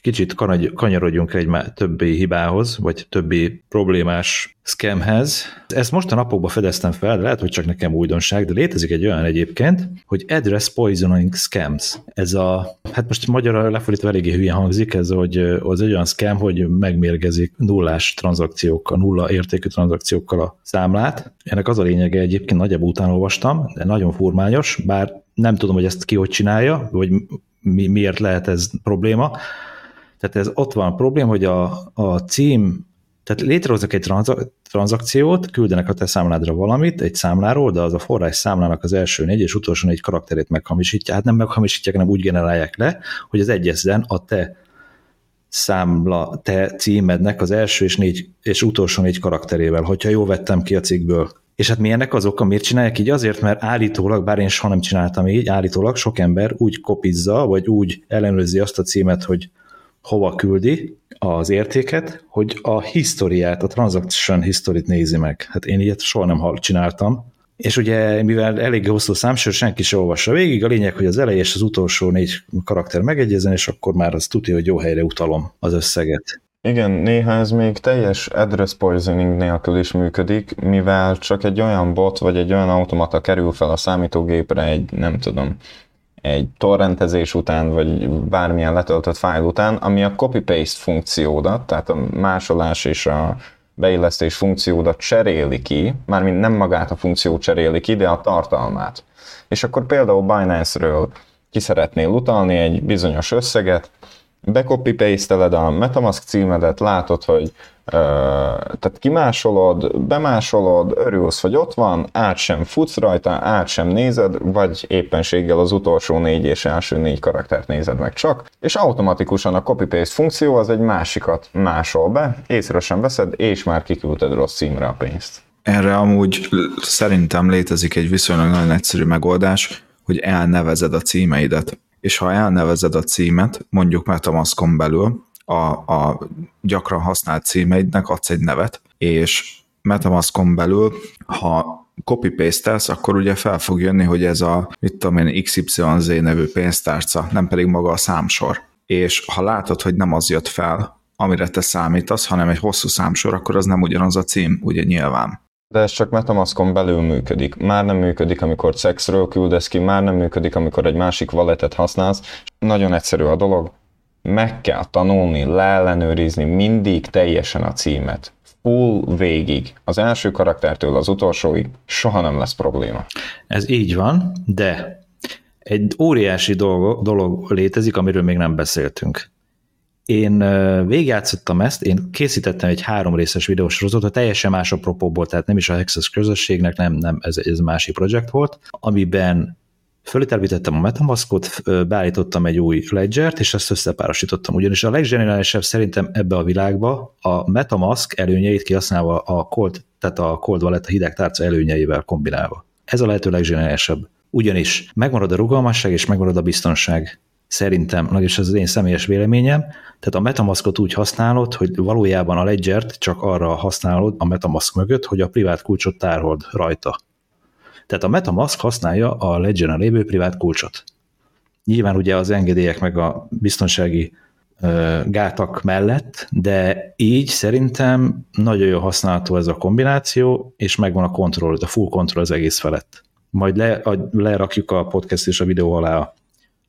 kicsit kanyarodjunk egy többi hibához, vagy többi problémás scamhez. Ezt most a napokban fedeztem fel, de lehet, hogy csak nekem újdonság, de létezik egy olyan egyébként, hogy address poisoning scams. Ez a, hát most magyarra lefordítva eléggé hülyen hangzik, ez hogy az egy olyan scam, hogy megmérgezik nullás tranzakciókkal, nulla értékű tranzakciókkal a számlát. Ennek az a lényege egyébként, nagyobb után olvastam, de nagyon furmányos, bár nem tudom, hogy ezt ki hogy csinálja, vagy mi, miért lehet ez probléma, tehát ez ott van a probléma, hogy a, a cím, tehát létrehoznak egy tranzak, tranzakciót, küldenek a te számládra valamit, egy számláról, de az a forrás számlának az első négy és utolsó négy karakterét meghamisítja. Hát nem meghamisítják, hanem úgy generálják le, hogy az egyezzen a te számla, te címednek az első és, négy, és utolsó négy karakterével, hogyha jól vettem ki a cikkből. És hát milyennek az oka, miért csinálják így? Azért, mert állítólag, bár én soha nem csináltam így, állítólag sok ember úgy kopizza, vagy úgy ellenőrzi azt a címet, hogy hova küldi az értéket, hogy a historiát, a transaction historit nézi meg. Hát én ilyet soha nem csináltam. És ugye, mivel elég hosszú számsor, senki se olvassa végig, a lényeg, hogy az elej és az utolsó négy karakter megegyezzen, és akkor már az tudja, hogy jó helyre utalom az összeget. Igen, néha ez még teljes address poisoning nélkül is működik, mivel csak egy olyan bot vagy egy olyan automata kerül fel a számítógépre egy, nem tudom, egy torrentezés után, vagy bármilyen letöltött fájl után, ami a copy-paste funkciódat, tehát a másolás és a beillesztés funkciódat cseréli ki, mármint nem magát a funkciót cseréli ki, de a tartalmát. És akkor például Binance-ről ki szeretnél utalni egy bizonyos összeget, becopy pasteled a Metamask címedet, látod, hogy uh, tehát kimásolod, bemásolod, örülsz, hogy ott van, át sem futsz rajta, át sem nézed, vagy éppenséggel az utolsó négy és első négy karaktert nézed meg csak, és automatikusan a copy-paste funkció az egy másikat másol be, észre sem veszed, és már kiküldted rossz címre a pénzt. Erre amúgy szerintem létezik egy viszonylag nagyon egyszerű megoldás, hogy elnevezed a címeidet és ha elnevezed a címet, mondjuk Metamaskon belül, a, a gyakran használt címeidnek adsz egy nevet, és Metamaskon belül, ha copy paste akkor ugye fel fog jönni, hogy ez a, mit tudom én, XYZ nevű pénztárca, nem pedig maga a számsor. És ha látod, hogy nem az jött fel, amire te számítasz, hanem egy hosszú számsor, akkor az nem ugyanaz a cím, ugye nyilván. De ez csak Metamaskon belül működik. Már nem működik, amikor szexről küldesz ki, már nem működik, amikor egy másik walletet használsz. Nagyon egyszerű a dolog. Meg kell tanulni, leellenőrizni mindig teljesen a címet. Full végig. Az első karaktertől az utolsóig soha nem lesz probléma. Ez így van, de egy óriási dolog, dolog létezik, amiről még nem beszéltünk. Én végigjátszottam ezt, én készítettem egy három részes videósorozatot, teljesen más apropóból, tehát nem is a Hexes közösségnek, nem, nem, ez, ez másik projekt volt, amiben fölítelvítettem a Metamaskot, beállítottam egy új ledgert, és ezt összepárosítottam. Ugyanis a legzseniálisabb szerintem ebbe a világba a Metamask előnyeit kihasználva a Cold, tehát a Cold Wallet a hideg tárca előnyeivel kombinálva. Ez a lehető legzseniálisabb. Ugyanis megmarad a rugalmasság és megmarad a biztonság szerintem, nagyis ez az én személyes véleményem, tehát a Metamaskot úgy használod, hogy valójában a ledgert csak arra használod a Metamask mögött, hogy a privát kulcsot tárhold rajta. Tehát a Metamask használja a ledgeren lévő privát kulcsot. Nyilván ugye az engedélyek meg a biztonsági ö, gátak mellett, de így szerintem nagyon jó használható ez a kombináció, és megvan a kontroll, a full kontroll az egész felett. Majd le, a, lerakjuk a podcast és a videó alá a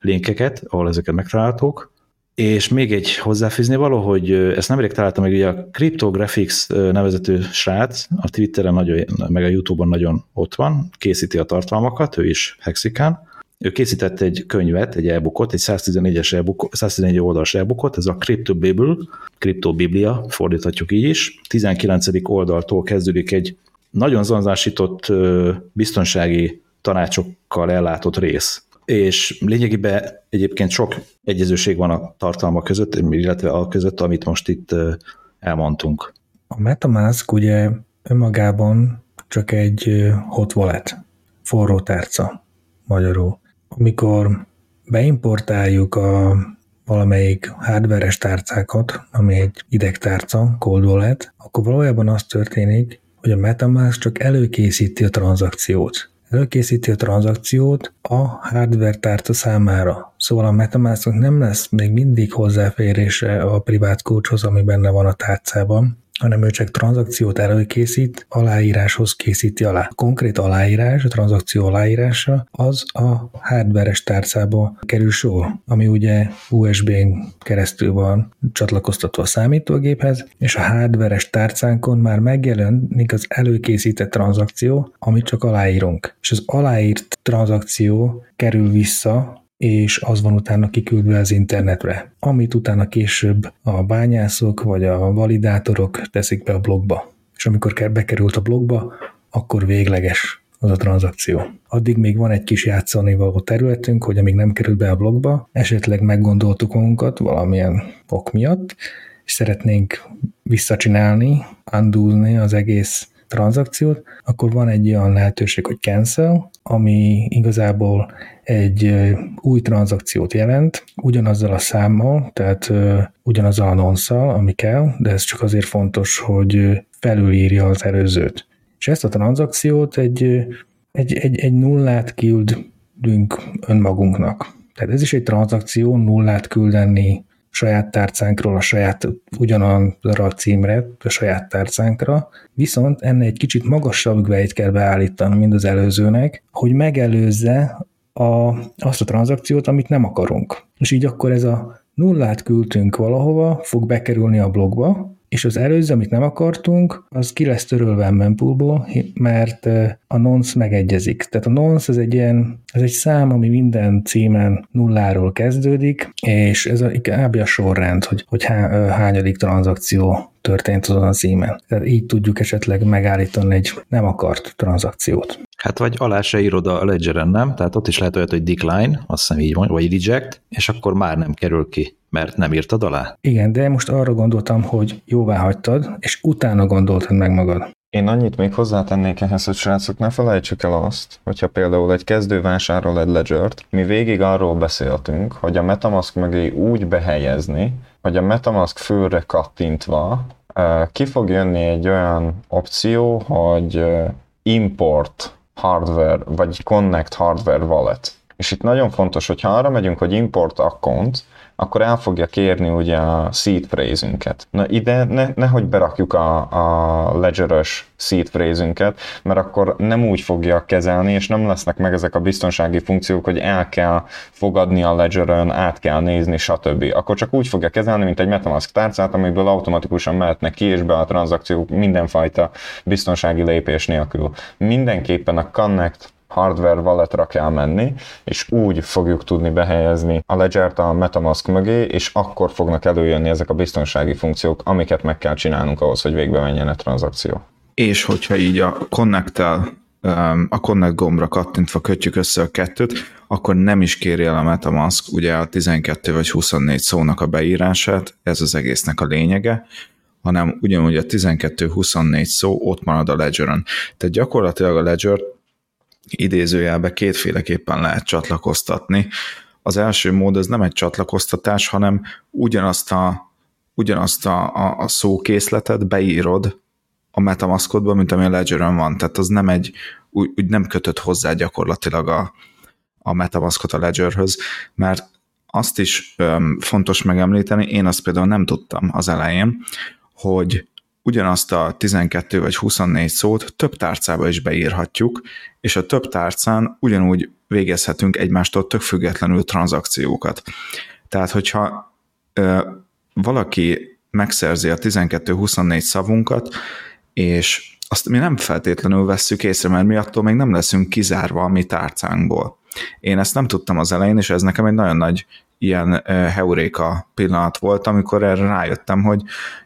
linkeket, ahol ezeket megtalálhatók. És még egy hozzáfűzni való, hogy ezt nemrég találtam meg, ugye a Cryptographics nevezető srác, a Twitteren nagyon, meg a Youtube-on nagyon ott van, készíti a tartalmakat, ő is hexikán. Ő készített egy könyvet, egy e-bookot, egy 114-es e-book, 114 oldalas e-bookot, ez a Crypto Bible, Crypto Biblia, fordíthatjuk így is. 19. oldaltól kezdődik egy nagyon zanzásított biztonsági tanácsokkal ellátott rész és lényegében egyébként sok egyezőség van a tartalma között, illetve a között, amit most itt elmondtunk. A Metamask ugye önmagában csak egy hot wallet, forró tárca magyarul. Amikor beimportáljuk a valamelyik hardveres tárcákat, ami egy idegtárca, cold wallet, akkor valójában az történik, hogy a Metamask csak előkészíti a tranzakciót előkészíti a tranzakciót a hardware tárca számára. Szóval a Metamasknak nem lesz még mindig hozzáférése a privát kulcshoz, ami benne van a tárcában, hanem ő csak tranzakciót előkészít, aláíráshoz készíti alá. A konkrét aláírás, a tranzakció aláírása, az a hardveres tárcába kerül sor, ami ugye USB-n keresztül van csatlakoztatva a számítógéphez, és a hardveres tárcánkon már megjelenik az előkészített tranzakció, amit csak aláírunk. És az aláírt tranzakció kerül vissza és az van utána kiküldve az internetre, amit utána később a bányászok vagy a validátorok teszik be a blogba. És amikor bekerült a blogba, akkor végleges az a tranzakció. Addig még van egy kis játszani való területünk, hogy amíg nem került be a blogba, esetleg meggondoltuk magunkat valamilyen ok miatt, és szeretnénk visszacsinálni, undúzni az egész tranzakciót, akkor van egy olyan lehetőség, hogy cancel, ami igazából egy új tranzakciót jelent, ugyanazzal a számmal, tehát ugyanazzal a nonszal, ami kell, de ez csak azért fontos, hogy felülírja az előzőt. És ezt a tranzakciót egy, egy, egy, egy nullát küldünk önmagunknak. Tehát ez is egy tranzakció, nullát küldeni saját tárcánkról a saját ugyanarra a címre, a saját tárcánkra, viszont ennek egy kicsit magasabb gvejt kell beállítani, mint az előzőnek, hogy megelőzze a, azt a tranzakciót, amit nem akarunk. És így akkor ez a nullát küldtünk valahova, fog bekerülni a blogba, és az előző, amit nem akartunk, az ki lesz törölve a mempoolból, mert a nonce megegyezik. Tehát a nonce ez egy ilyen, ez egy szám, ami minden címen nulláról kezdődik, és ez a, kb. a sorrend, hogy, hogy há, hányadik tranzakció történt azon a címen. Tehát így tudjuk esetleg megállítani egy nem akart tranzakciót. Hát vagy alá se írod a ledgeren, nem? Tehát ott is lehet olyat, hogy decline, azt hiszem így van, vagy reject, és akkor már nem kerül ki, mert nem írtad alá. Igen, de most arra gondoltam, hogy jóvá hagytad, és utána gondoltad meg magad. Én annyit még hozzátennék ehhez, hogy srácok, ne felejtsük el azt, hogyha például egy kezdő vásárol egy ledgert, mi végig arról beszéltünk, hogy a Metamask mögé úgy behelyezni, hogy a Metamask főre kattintva ki fog jönni egy olyan opció, hogy import hardware, vagy connect hardware wallet. És itt nagyon fontos, hogy ha arra megyünk, hogy import account, akkor el fogja kérni ugye a seed phrase-ünket. Na ide ne, nehogy berakjuk a, a ledger-ös seed phrase-ünket, mert akkor nem úgy fogja kezelni, és nem lesznek meg ezek a biztonsági funkciók, hogy el kell fogadni a ledger át kell nézni, stb. Akkor csak úgy fogja kezelni, mint egy Metamask tárcát, amiből automatikusan mehetnek ki és be a tranzakciók mindenfajta biztonsági lépés nélkül. Mindenképpen a connect hardware walletra kell menni, és úgy fogjuk tudni behelyezni a ledger a Metamask mögé, és akkor fognak előjönni ezek a biztonsági funkciók, amiket meg kell csinálnunk ahhoz, hogy végbe menjen a tranzakció. És hogyha így a connect um, a Connect gombra kattintva kötjük össze a kettőt, akkor nem is kéri el a Metamask ugye a 12 vagy 24 szónak a beírását, ez az egésznek a lényege, hanem ugyanúgy a 12-24 szó ott marad a ledgeren. Tehát gyakorlatilag a ledger idézőjelbe kétféleképpen lehet csatlakoztatni. Az első mód az nem egy csatlakoztatás, hanem ugyanazt a, ugyanazt a, a, a szókészletet beírod a metamaskodba, mint ami a ledger van. Tehát az nem egy, úgy, úgy nem kötött hozzá gyakorlatilag a, a metamaskot a ledgerhöz, mert azt is öm, fontos megemlíteni, én azt például nem tudtam az elején, hogy ugyanazt a 12 vagy 24 szót több tárcába is beírhatjuk, és a több tárcán ugyanúgy végezhetünk egymástól tök függetlenül tranzakciókat. Tehát, hogyha ö, valaki megszerzi a 12-24 szavunkat, és azt mi nem feltétlenül vesszük észre, mert mi attól még nem leszünk kizárva a mi tárcánkból. Én ezt nem tudtam az elején, és ez nekem egy nagyon nagy ilyen heuréka pillanat volt, amikor erre rájöttem, hogy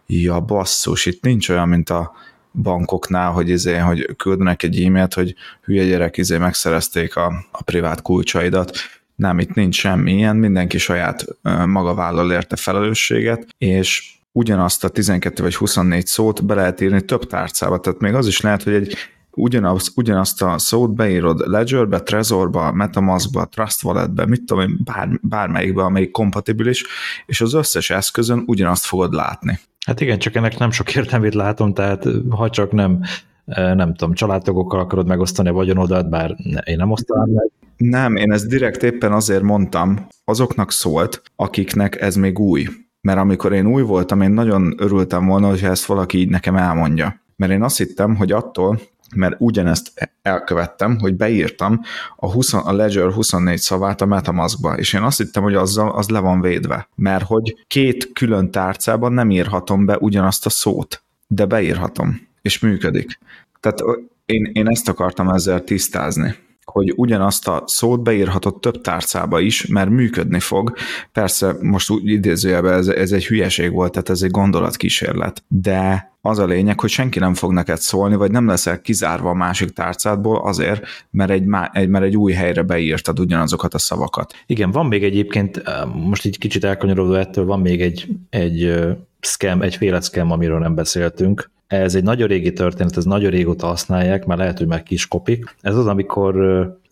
ja basszus, itt nincs olyan, mint a bankoknál, hogy, izé, hogy küldenek egy e-mailt, hogy hülye gyerek, izé megszerezték a, a privát kulcsaidat. Nem, itt nincs semmi ilyen, mindenki saját maga vállal érte felelősséget, és ugyanazt a 12 vagy 24 szót be lehet írni több tárcába, tehát még az is lehet, hogy egy ugyanaz, ugyanazt a szót beírod Ledgerbe, Trezorba, Metamaskba, Trust Walletbe, mit tudom én, bár, bármelyikbe, amelyik kompatibilis, és az összes eszközön ugyanazt fogod látni. Hát igen, csak ennek nem sok értelmét látom, tehát ha csak nem nem tudom, családtagokkal akarod megosztani a vagyonodat, bár én nem osztanám meg. Nem, én ezt direkt éppen azért mondtam, azoknak szólt, akiknek ez még új. Mert amikor én új voltam, én nagyon örültem volna, hogyha ezt valaki így nekem elmondja. Mert én azt hittem, hogy attól, mert ugyanezt elkövettem, hogy beírtam a, 20, a Ledger 24 szavát a Metamaskba, és én azt hittem, hogy azzal az le van védve, mert hogy két külön tárcában nem írhatom be ugyanazt a szót, de beírhatom, és működik. Tehát én, én ezt akartam ezzel tisztázni hogy ugyanazt a szót beírhatod több tárcába is, mert működni fog. Persze most úgy idézőjelben ez, ez egy hülyeség volt, tehát ez egy gondolatkísérlet. De az a lényeg, hogy senki nem fog neked szólni, vagy nem leszel kizárva a másik tárcádból azért, mert egy, egy, mert egy új helyre beírtad ugyanazokat a szavakat. Igen, van még egyébként, most így kicsit elkanyarodva ettől, van még egy, egy scam, egy félet scam, amiről nem beszéltünk, ez egy nagyon régi történet, ez nagyon régóta használják, már lehet, hogy már kis kopik. Ez az, amikor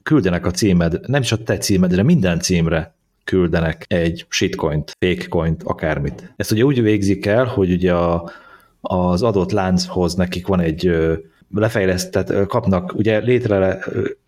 küldenek a címed, nem is a te címedre, minden címre küldenek egy shitcoint, fakecoint, akármit. Ezt ugye úgy végzik el, hogy ugye a, az adott lánchoz nekik van egy lefejlesztett, kapnak, ugye létre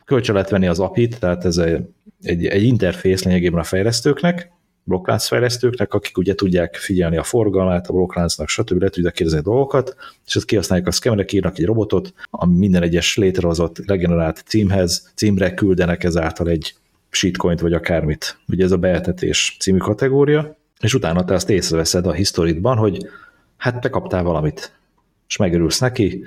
kölcsön lehet venni az API-t, tehát ez egy, egy, interfész lényegében a fejlesztőknek, blokkláncfejlesztőknek, akik ugye tudják figyelni a forgalmát, a blokkláncnak, stb. le tudják kérdezni dolgokat, és ezt kihasználják a szkemerek, írnak egy robotot, ami minden egyes létrehozott, regenerált címhez, címre küldenek ezáltal egy shitcoint vagy akármit. Ugye ez a beeltetés című kategória, és utána te azt észreveszed a historitban, hogy hát te kaptál valamit, és megörülsz neki,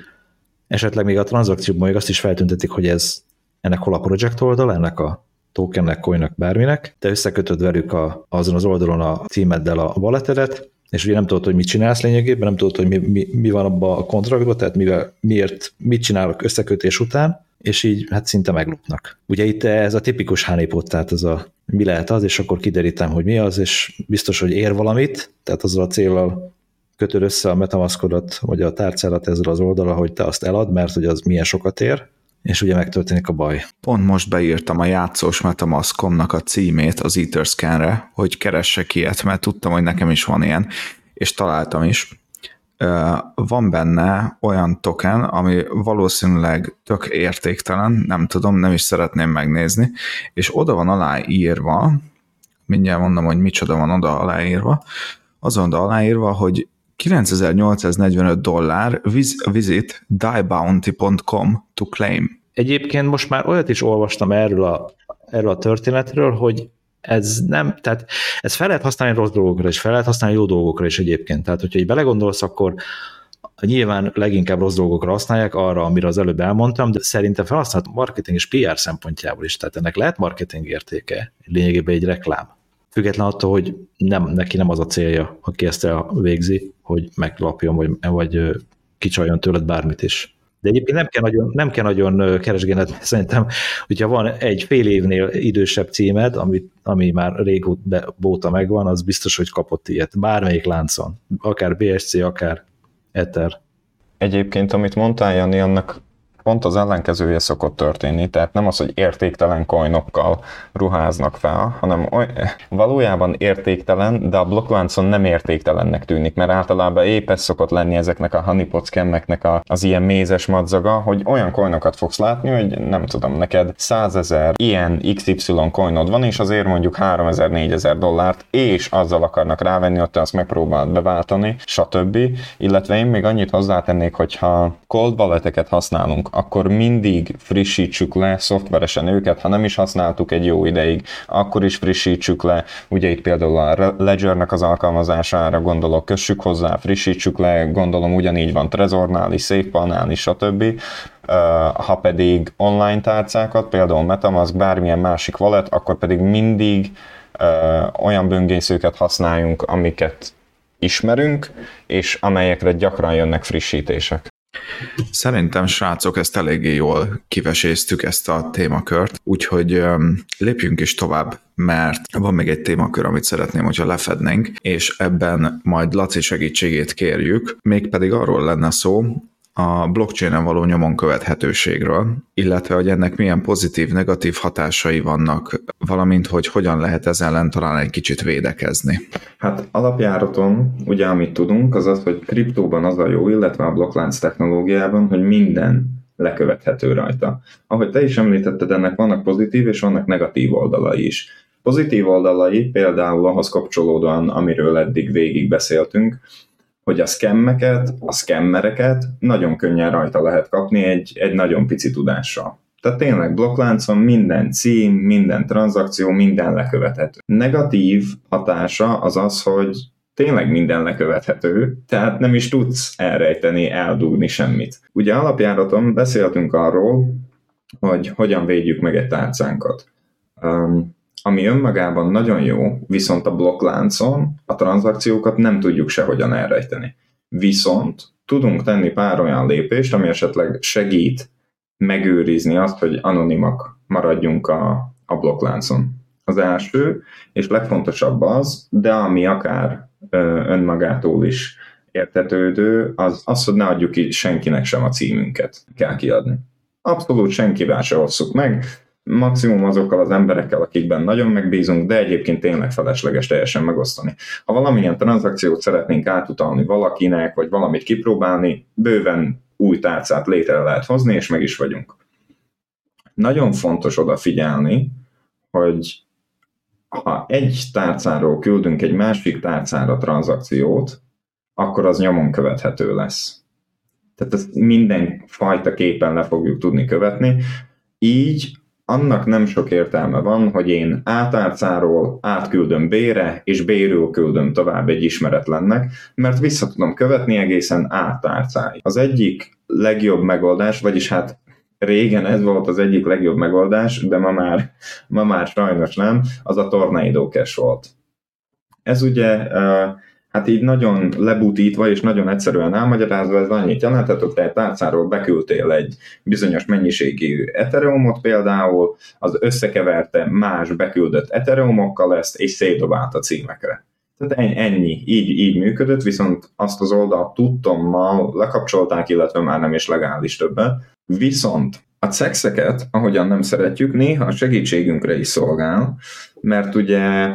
esetleg még a tranzakcióban még azt is feltüntetik, hogy ez ennek hol a projekt oldal, ennek a tokennek, coinnak, bárminek, te összekötöd velük a, azon az oldalon a címeddel a walletedet, és ugye nem tudod, hogy mit csinálsz lényegében, nem tudod, hogy mi, mi, mi van abban a kontraktban, tehát mivel, miért, mit csinálok összekötés után, és így hát szinte meglopnak. Ugye itt ez a tipikus honeypot, tehát ez a mi lehet az, és akkor kiderítem, hogy mi az, és biztos, hogy ér valamit, tehát azzal a célral kötöd össze a metamaszkodat, vagy a tárcálat ezzel az oldala, hogy te azt elad, mert hogy az milyen sokat ér, és ugye megtörténik a baj. Pont most beírtam a játszós Metamask.com-nak a címét az Etherscan-re, hogy keressek ilyet, mert tudtam, hogy nekem is van ilyen, és találtam is. Van benne olyan token, ami valószínűleg tök értéktelen, nem tudom, nem is szeretném megnézni, és oda van aláírva, mindjárt mondom, hogy micsoda van oda aláírva, azon aláírva, hogy 9845 dollár visit diebounty.com to claim. Egyébként most már olyat is olvastam erről a, erről a történetről, hogy ez nem, tehát ez fel lehet használni rossz dolgokra, és fel lehet használni jó dolgokra is egyébként. Tehát, hogyha így belegondolsz, akkor nyilván leginkább rossz dolgokra használják, arra, amire az előbb elmondtam, de szerintem felhasznált marketing és PR szempontjából is, tehát ennek lehet marketing értéke, lényegében egy reklám független attól, hogy nem, neki nem az a célja, aki ezt elvégzi, hogy meglapjon, vagy, vagy kicsaljon tőled bármit is. De egyébként nem kell nagyon, nem kell nagyon keresgélned, szerintem, hogyha van egy fél évnél idősebb címed, ami, ami már régóta megvan, az biztos, hogy kapott ilyet. Bármelyik láncon. Akár BSC, akár Ether. Egyébként, amit mondtál, Jani, annak pont az ellenkezője szokott történni, tehát nem az, hogy értéktelen coinokkal ruháznak fel, hanem oly, valójában értéktelen, de a blokkláncon nem értéktelennek tűnik, mert általában épp ez szokott lenni ezeknek a honeypot scameknek a, az ilyen mézes madzaga, hogy olyan coinokat fogsz látni, hogy nem tudom, neked 100 ezer ilyen XY coinod van, és azért mondjuk 3000-4000 dollárt, és azzal akarnak rávenni, ott azt megpróbálod beváltani, stb. Illetve én még annyit hozzátennék, hogyha cold walleteket használunk, akkor mindig frissítsük le szoftveresen őket, ha nem is használtuk egy jó ideig, akkor is frissítsük le, ugye itt például a Ledgernek az alkalmazására gondolok, kössük hozzá, frissítsük le, gondolom ugyanígy van Trezornál is, SafePal-nál is, stb. Ha pedig online tárcákat, például Metamask, bármilyen másik wallet, akkor pedig mindig olyan böngészőket használjunk, amiket ismerünk, és amelyekre gyakran jönnek frissítések. Szerintem, srácok, ezt eléggé jól kiveséztük ezt a témakört, úgyhogy lépjünk is tovább, mert van még egy témakör, amit szeretném, hogyha lefednénk, és ebben majd Laci segítségét kérjük, mégpedig arról lenne szó, a blockchain-en való nyomon követhetőségről, illetve hogy ennek milyen pozitív, negatív hatásai vannak, valamint hogy hogyan lehet ezzel ellen talán egy kicsit védekezni. Hát alapjáraton, ugye amit tudunk, az az, hogy kriptóban az a jó, illetve a blokklánc technológiában, hogy minden lekövethető rajta. Ahogy te is említetted, ennek vannak pozitív és vannak negatív oldalai is. Pozitív oldalai például ahhoz kapcsolódóan, amiről eddig végig beszéltünk, hogy a szkemmeket, a szkemmereket nagyon könnyen rajta lehet kapni egy, egy nagyon pici tudással. Tehát tényleg blokkláncon minden cím, minden tranzakció, minden lekövethető. Negatív hatása az az, hogy tényleg minden lekövethető, tehát nem is tudsz elrejteni, eldugni semmit. Ugye alapjáraton beszéltünk arról, hogy hogyan védjük meg egy tárcánkat. Um, ami önmagában nagyon jó, viszont a blokkláncon a tranzakciókat nem tudjuk sehogyan elrejteni. Viszont tudunk tenni pár olyan lépést, ami esetleg segít megőrizni azt, hogy anonimak maradjunk a, a blokkláncon. Az első, és legfontosabb az, de ami akár önmagától is értetődő, az az, hogy ne adjuk ki senkinek sem a címünket kell kiadni. Abszolút senkivel se osszuk meg, maximum azokkal az emberekkel, akikben nagyon megbízunk, de egyébként tényleg felesleges teljesen megosztani. Ha valamilyen tranzakciót szeretnénk átutalni valakinek, vagy valamit kipróbálni, bőven új tárcát létre lehet hozni, és meg is vagyunk. Nagyon fontos odafigyelni, hogy ha egy tárcáról küldünk egy másik tárcára tranzakciót, akkor az nyomon követhető lesz. Tehát ezt minden fajta képen le fogjuk tudni követni. Így annak nem sok értelme van, hogy én átárcáról átküldöm B-re, és B-ről küldöm tovább egy ismeretlennek, mert vissza tudom követni egészen átárcáig. Az egyik legjobb megoldás, vagyis hát régen ez volt az egyik legjobb megoldás, de ma már, ma már sajnos nem, az a Tornado Cache volt. Ez ugye hát így nagyon lebutítva és nagyon egyszerűen elmagyarázva, ez annyit jelentett, hogy te egy tárcáról beküldtél egy bizonyos mennyiségű Ethereumot például, az összekeverte más beküldött Ethereumokkal ezt, és szétdobált a címekre. Tehát ennyi, így, így működött, viszont azt az oldalt tudtommal lekapcsolták, illetve már nem is legális többen. Viszont a cexeket, ahogyan nem szeretjük, néha a segítségünkre is szolgál, mert ugye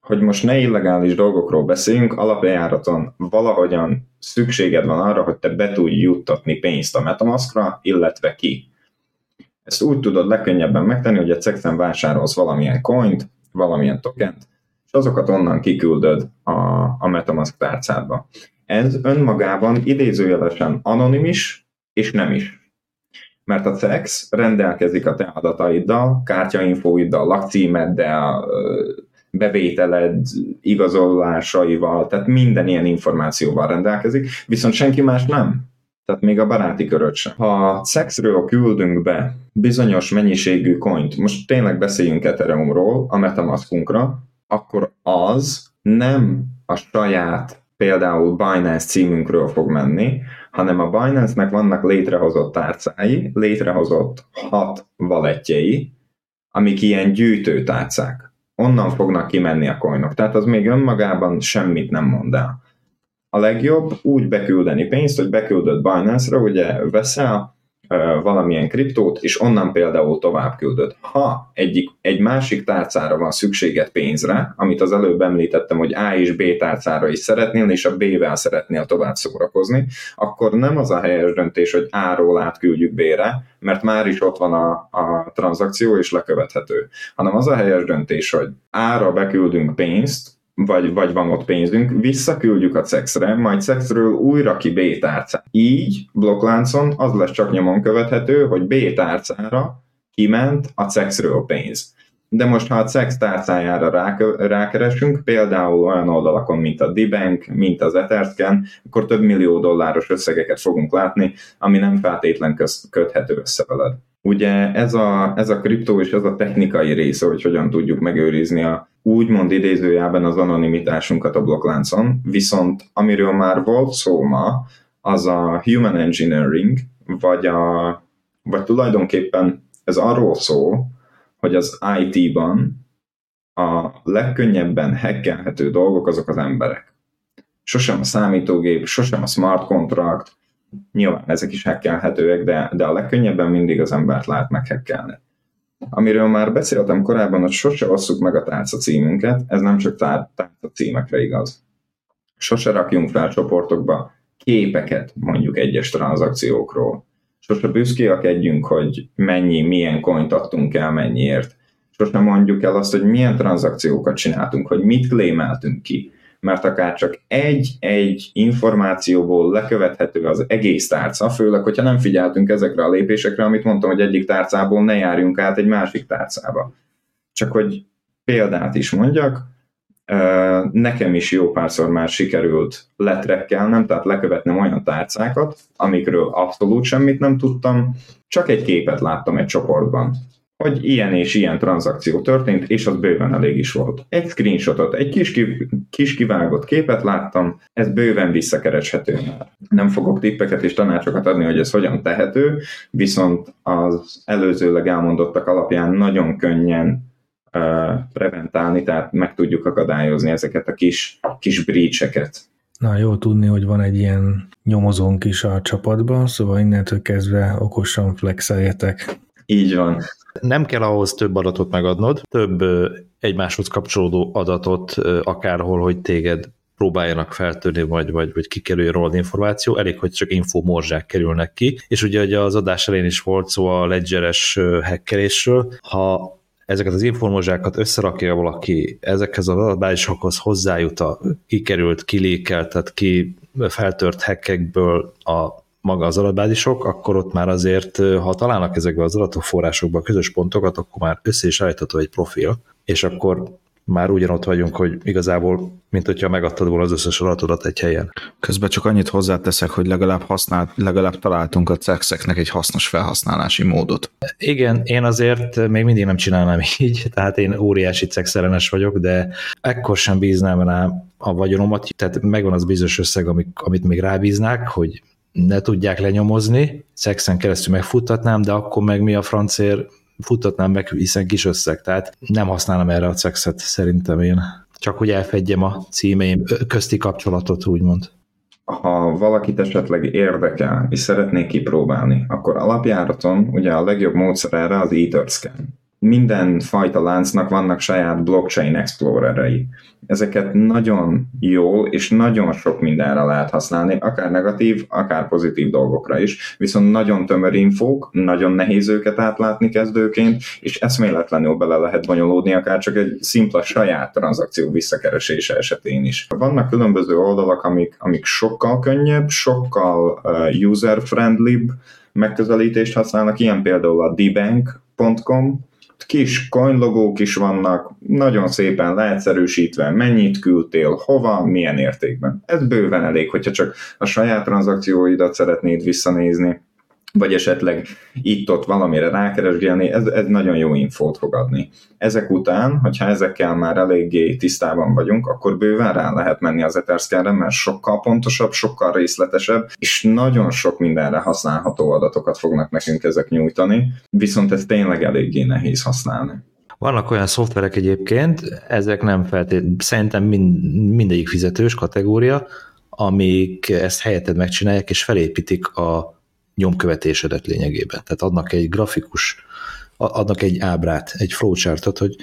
hogy most ne illegális dolgokról beszéljünk, alapjáraton valahogyan szükséged van arra, hogy te be tudj juttatni pénzt a Metamaskra, illetve ki. Ezt úgy tudod legkönnyebben megtenni, hogy egy cexen vásárolsz valamilyen coint, valamilyen tokent, és azokat onnan kiküldöd a, a Metamask tárcádba. Ez önmagában idézőjelesen anonimis, és nem is. Mert a CEX rendelkezik a te adataiddal, kártyainfóiddal, lakcímeddel, bevételed igazolásaival, tehát minden ilyen információval rendelkezik, viszont senki más nem. Tehát még a baráti köröt sem. Ha szexről küldünk be bizonyos mennyiségű coint, most tényleg beszéljünk Ethereumról, a Metamaskunkra, akkor az nem a saját például Binance címünkről fog menni, hanem a Binance-nek vannak létrehozott tárcái, létrehozott hat valettjei, amik ilyen gyűjtőtárcák onnan fognak kimenni a coinok. Tehát az még önmagában semmit nem mond el. A legjobb úgy beküldeni pénzt, hogy beküldött Binance-ra, ugye veszel, valamilyen kriptót, és onnan például tovább küldöd. Ha egyik, egy másik tárcára van szükséged pénzre, amit az előbb említettem, hogy A és B tárcára is szeretnél, és a B-vel szeretnél tovább szórakozni, akkor nem az a helyes döntés, hogy A-ról átküldjük B-re, mert már is ott van a, a tranzakció, és lekövethető, hanem az a helyes döntés, hogy A-ra beküldünk pénzt, vagy, vagy van ott pénzünk, visszaküldjük a cexre, majd cexről újra ki B tárcát. Így blokkláncon az lesz csak nyomon követhető, hogy B tárcára kiment a cexről pénz. De most, ha a CEX tárcájára rákeresünk, például olyan oldalakon, mint a D-Bank, mint az Etherscan, akkor több millió dolláros összegeket fogunk látni, ami nem feltétlen köthető össze veled. Ugye ez a, ez a kriptó és ez a technikai része, hogy hogyan tudjuk megőrizni a úgymond idézőjában az anonimitásunkat a blokkláncon, viszont amiről már volt szó ma, az a human engineering, vagy, a, vagy tulajdonképpen ez arról szól, hogy az IT-ban a legkönnyebben hackelhető dolgok azok az emberek. Sosem a számítógép, sosem a smart contract, nyilván ezek is hackelhetőek, de, de a legkönnyebben mindig az embert lehet meghekkelni. Amiről már beszéltem korábban, hogy sose osszuk meg a tárca címünket, ez nem csak tár- tárca címekre igaz. Sose rakjunk fel csoportokba képeket mondjuk egyes tranzakciókról. Sose büszkékedjünk, hogy mennyi, milyen coint adtunk el, mennyiért. Sose mondjuk el azt, hogy milyen tranzakciókat csináltunk, hogy mit klémeltünk ki mert akár csak egy-egy információból lekövethető az egész tárca, főleg, hogyha nem figyeltünk ezekre a lépésekre, amit mondtam, hogy egyik tárcából ne járjunk át egy másik tárcába. Csak hogy példát is mondjak, nekem is jó párszor már sikerült letrekkelnem, tehát lekövetnem olyan tárcákat, amikről abszolút semmit nem tudtam, csak egy képet láttam egy csoportban hogy ilyen és ilyen tranzakció történt, és az bőven elég is volt. Egy screenshotot, egy kis, ki, kis kivágott képet láttam, ez bőven visszakereshető. Nem fogok tippeket és tanácsokat adni, hogy ez hogyan tehető, viszont az előzőleg elmondottak alapján nagyon könnyen uh, preventálni, tehát meg tudjuk akadályozni ezeket a kis, kis breach-eket. Na, jó tudni, hogy van egy ilyen nyomozónk is a csapatban, szóval innentől kezdve okosan flexeljetek. Így van. Nem kell ahhoz több adatot megadnod, több egymáshoz kapcsolódó adatot akárhol, hogy téged próbáljanak feltörni, vagy, vagy, vagy kikerüljön rólad információ, elég, hogy csak info morzsák kerülnek ki, és ugye, ugye az adás elén is volt szó a ledgeres hackerésről, ha ezeket az informózsákat összerakja valaki, ezekhez az adatbázisokhoz hozzájut a kikerült, kilékelt, tehát ki feltört hekkekből a maga az adatbázisok, akkor ott már azért, ha találnak ezekbe az adatforrásokba közös pontokat, akkor már össze is állítható egy profil, és akkor már ugyanott vagyunk, hogy igazából, mint hogyha megadtad volna az összes adatodat egy helyen. Közben csak annyit hozzáteszek, hogy legalább, használt, legalább találtunk a cexeknek egy hasznos felhasználási módot. Igen, én azért még mindig nem csinálnám így, tehát én óriási cexelenes vagyok, de ekkor sem bíznám rá a vagyonomat, tehát megvan az bizonyos összeg, amit, amit még rábíznák, hogy ne tudják lenyomozni, szexen keresztül megfuttatnám, de akkor meg mi a francér futtatnám meg, hiszen kis összeg, tehát nem használom erre a szexet szerintem én. Csak hogy elfedjem a címeim közti kapcsolatot, úgymond. Ha valakit esetleg érdekel, és szeretnék kipróbálni, akkor alapjáraton ugye a legjobb módszer erre az Etherscan minden fajta láncnak vannak saját blockchain explorerei. Ezeket nagyon jól és nagyon sok mindenre lehet használni, akár negatív, akár pozitív dolgokra is, viszont nagyon tömör infók, nagyon nehéz őket átlátni kezdőként, és eszméletlenül bele lehet bonyolódni, akár csak egy szimpla saját tranzakció visszakeresése esetén is. Vannak különböző oldalak, amik, amik sokkal könnyebb, sokkal uh, user-friendlibb megközelítést használnak, ilyen például a dbank.com, kis coinlogók is vannak, nagyon szépen leegyszerűsítve, mennyit küldtél, hova, milyen értékben. Ez bőven elég, hogyha csak a saját tranzakcióidat szeretnéd visszanézni, vagy esetleg itt-ott valamire rákeresgélni, ez, ez nagyon jó infót fog adni. Ezek után, hogyha ezekkel már eléggé tisztában vagyunk, akkor bőven rá lehet menni az Etherscan-re, mert sokkal pontosabb, sokkal részletesebb, és nagyon sok mindenre használható adatokat fognak nekünk ezek nyújtani, viszont ez tényleg eléggé nehéz használni. Vannak olyan szoftverek egyébként, ezek nem feltétlenül, szerintem mind, mindegyik fizetős kategória, amik ezt helyetted megcsinálják, és felépítik a nyomkövetésedet lényegében. Tehát adnak egy grafikus, adnak egy ábrát, egy flowchartot, hogy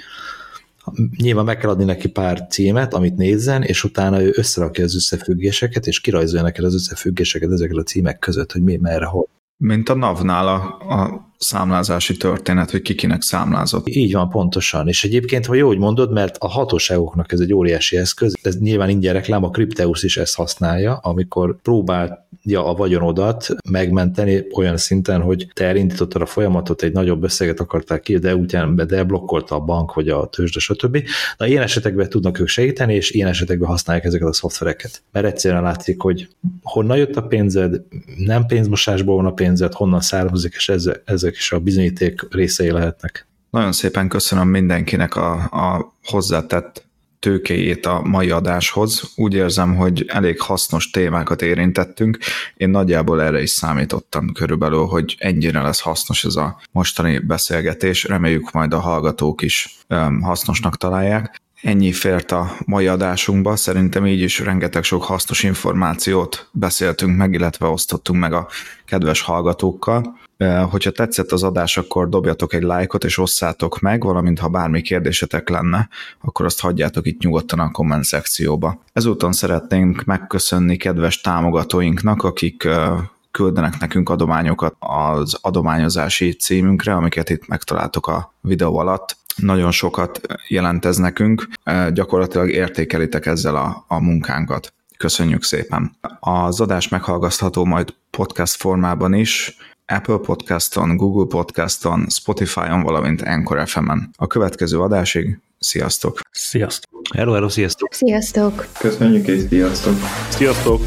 nyilván meg kell adni neki pár címet, amit nézzen, és utána ő összerakja az összefüggéseket, és kirajzolja neked az összefüggéseket ezekkel a címek között, hogy mi, merre, hol. Mint a NAV-nál a, a számlázási történet, hogy kikinek számlázott. Így van, pontosan. És egyébként, hogy jó, hogy mondod, mert a hatóságoknak ez egy óriási eszköz, ez nyilván ingyen reklám, a Crypteus is ezt használja, amikor próbálja a vagyonodat megmenteni olyan szinten, hogy te elindítottad a folyamatot, egy nagyobb összeget akarták ki, de utána deblokkolta a bank, vagy a tőzsde, stb. Na, ilyen esetekben tudnak ők segíteni, és ilyen esetekben használják ezeket a szoftvereket. Mert egyszerűen látszik, hogy honnan jött a pénzed, nem pénzmosásból van a pénzed, honnan származik, és ezzel, ezzel ezek is a bizonyíték részei lehetnek. Nagyon szépen köszönöm mindenkinek a, a hozzátett tőkéjét a mai adáshoz. Úgy érzem, hogy elég hasznos témákat érintettünk. Én nagyjából erre is számítottam körülbelül, hogy ennyire lesz hasznos ez a mostani beszélgetés. Reméljük majd a hallgatók is hasznosnak találják. Ennyi fért a mai adásunkba, szerintem így is rengeteg sok hasznos információt beszéltünk meg, illetve osztottunk meg a kedves hallgatókkal. Hogyha tetszett az adás, akkor dobjatok egy lájkot és osszátok meg, valamint ha bármi kérdésetek lenne, akkor azt hagyjátok itt nyugodtan a komment szekcióba. Ezúton szeretnénk megköszönni kedves támogatóinknak, akik küldenek nekünk adományokat az adományozási címünkre, amiket itt megtaláltok a videó alatt. Nagyon sokat jelent ez nekünk, gyakorlatilag értékelitek ezzel a, a munkánkat. Köszönjük szépen! Az adás meghallgatható majd podcast formában is, Apple Podcaston, Google Podcaston, Spotify-on, valamint Anchor FM-en. A következő adásig sziasztok! Sziasztok! Hello, hello, sziasztok! Sziasztok! Köszönjük és sziasztok! Sziasztok!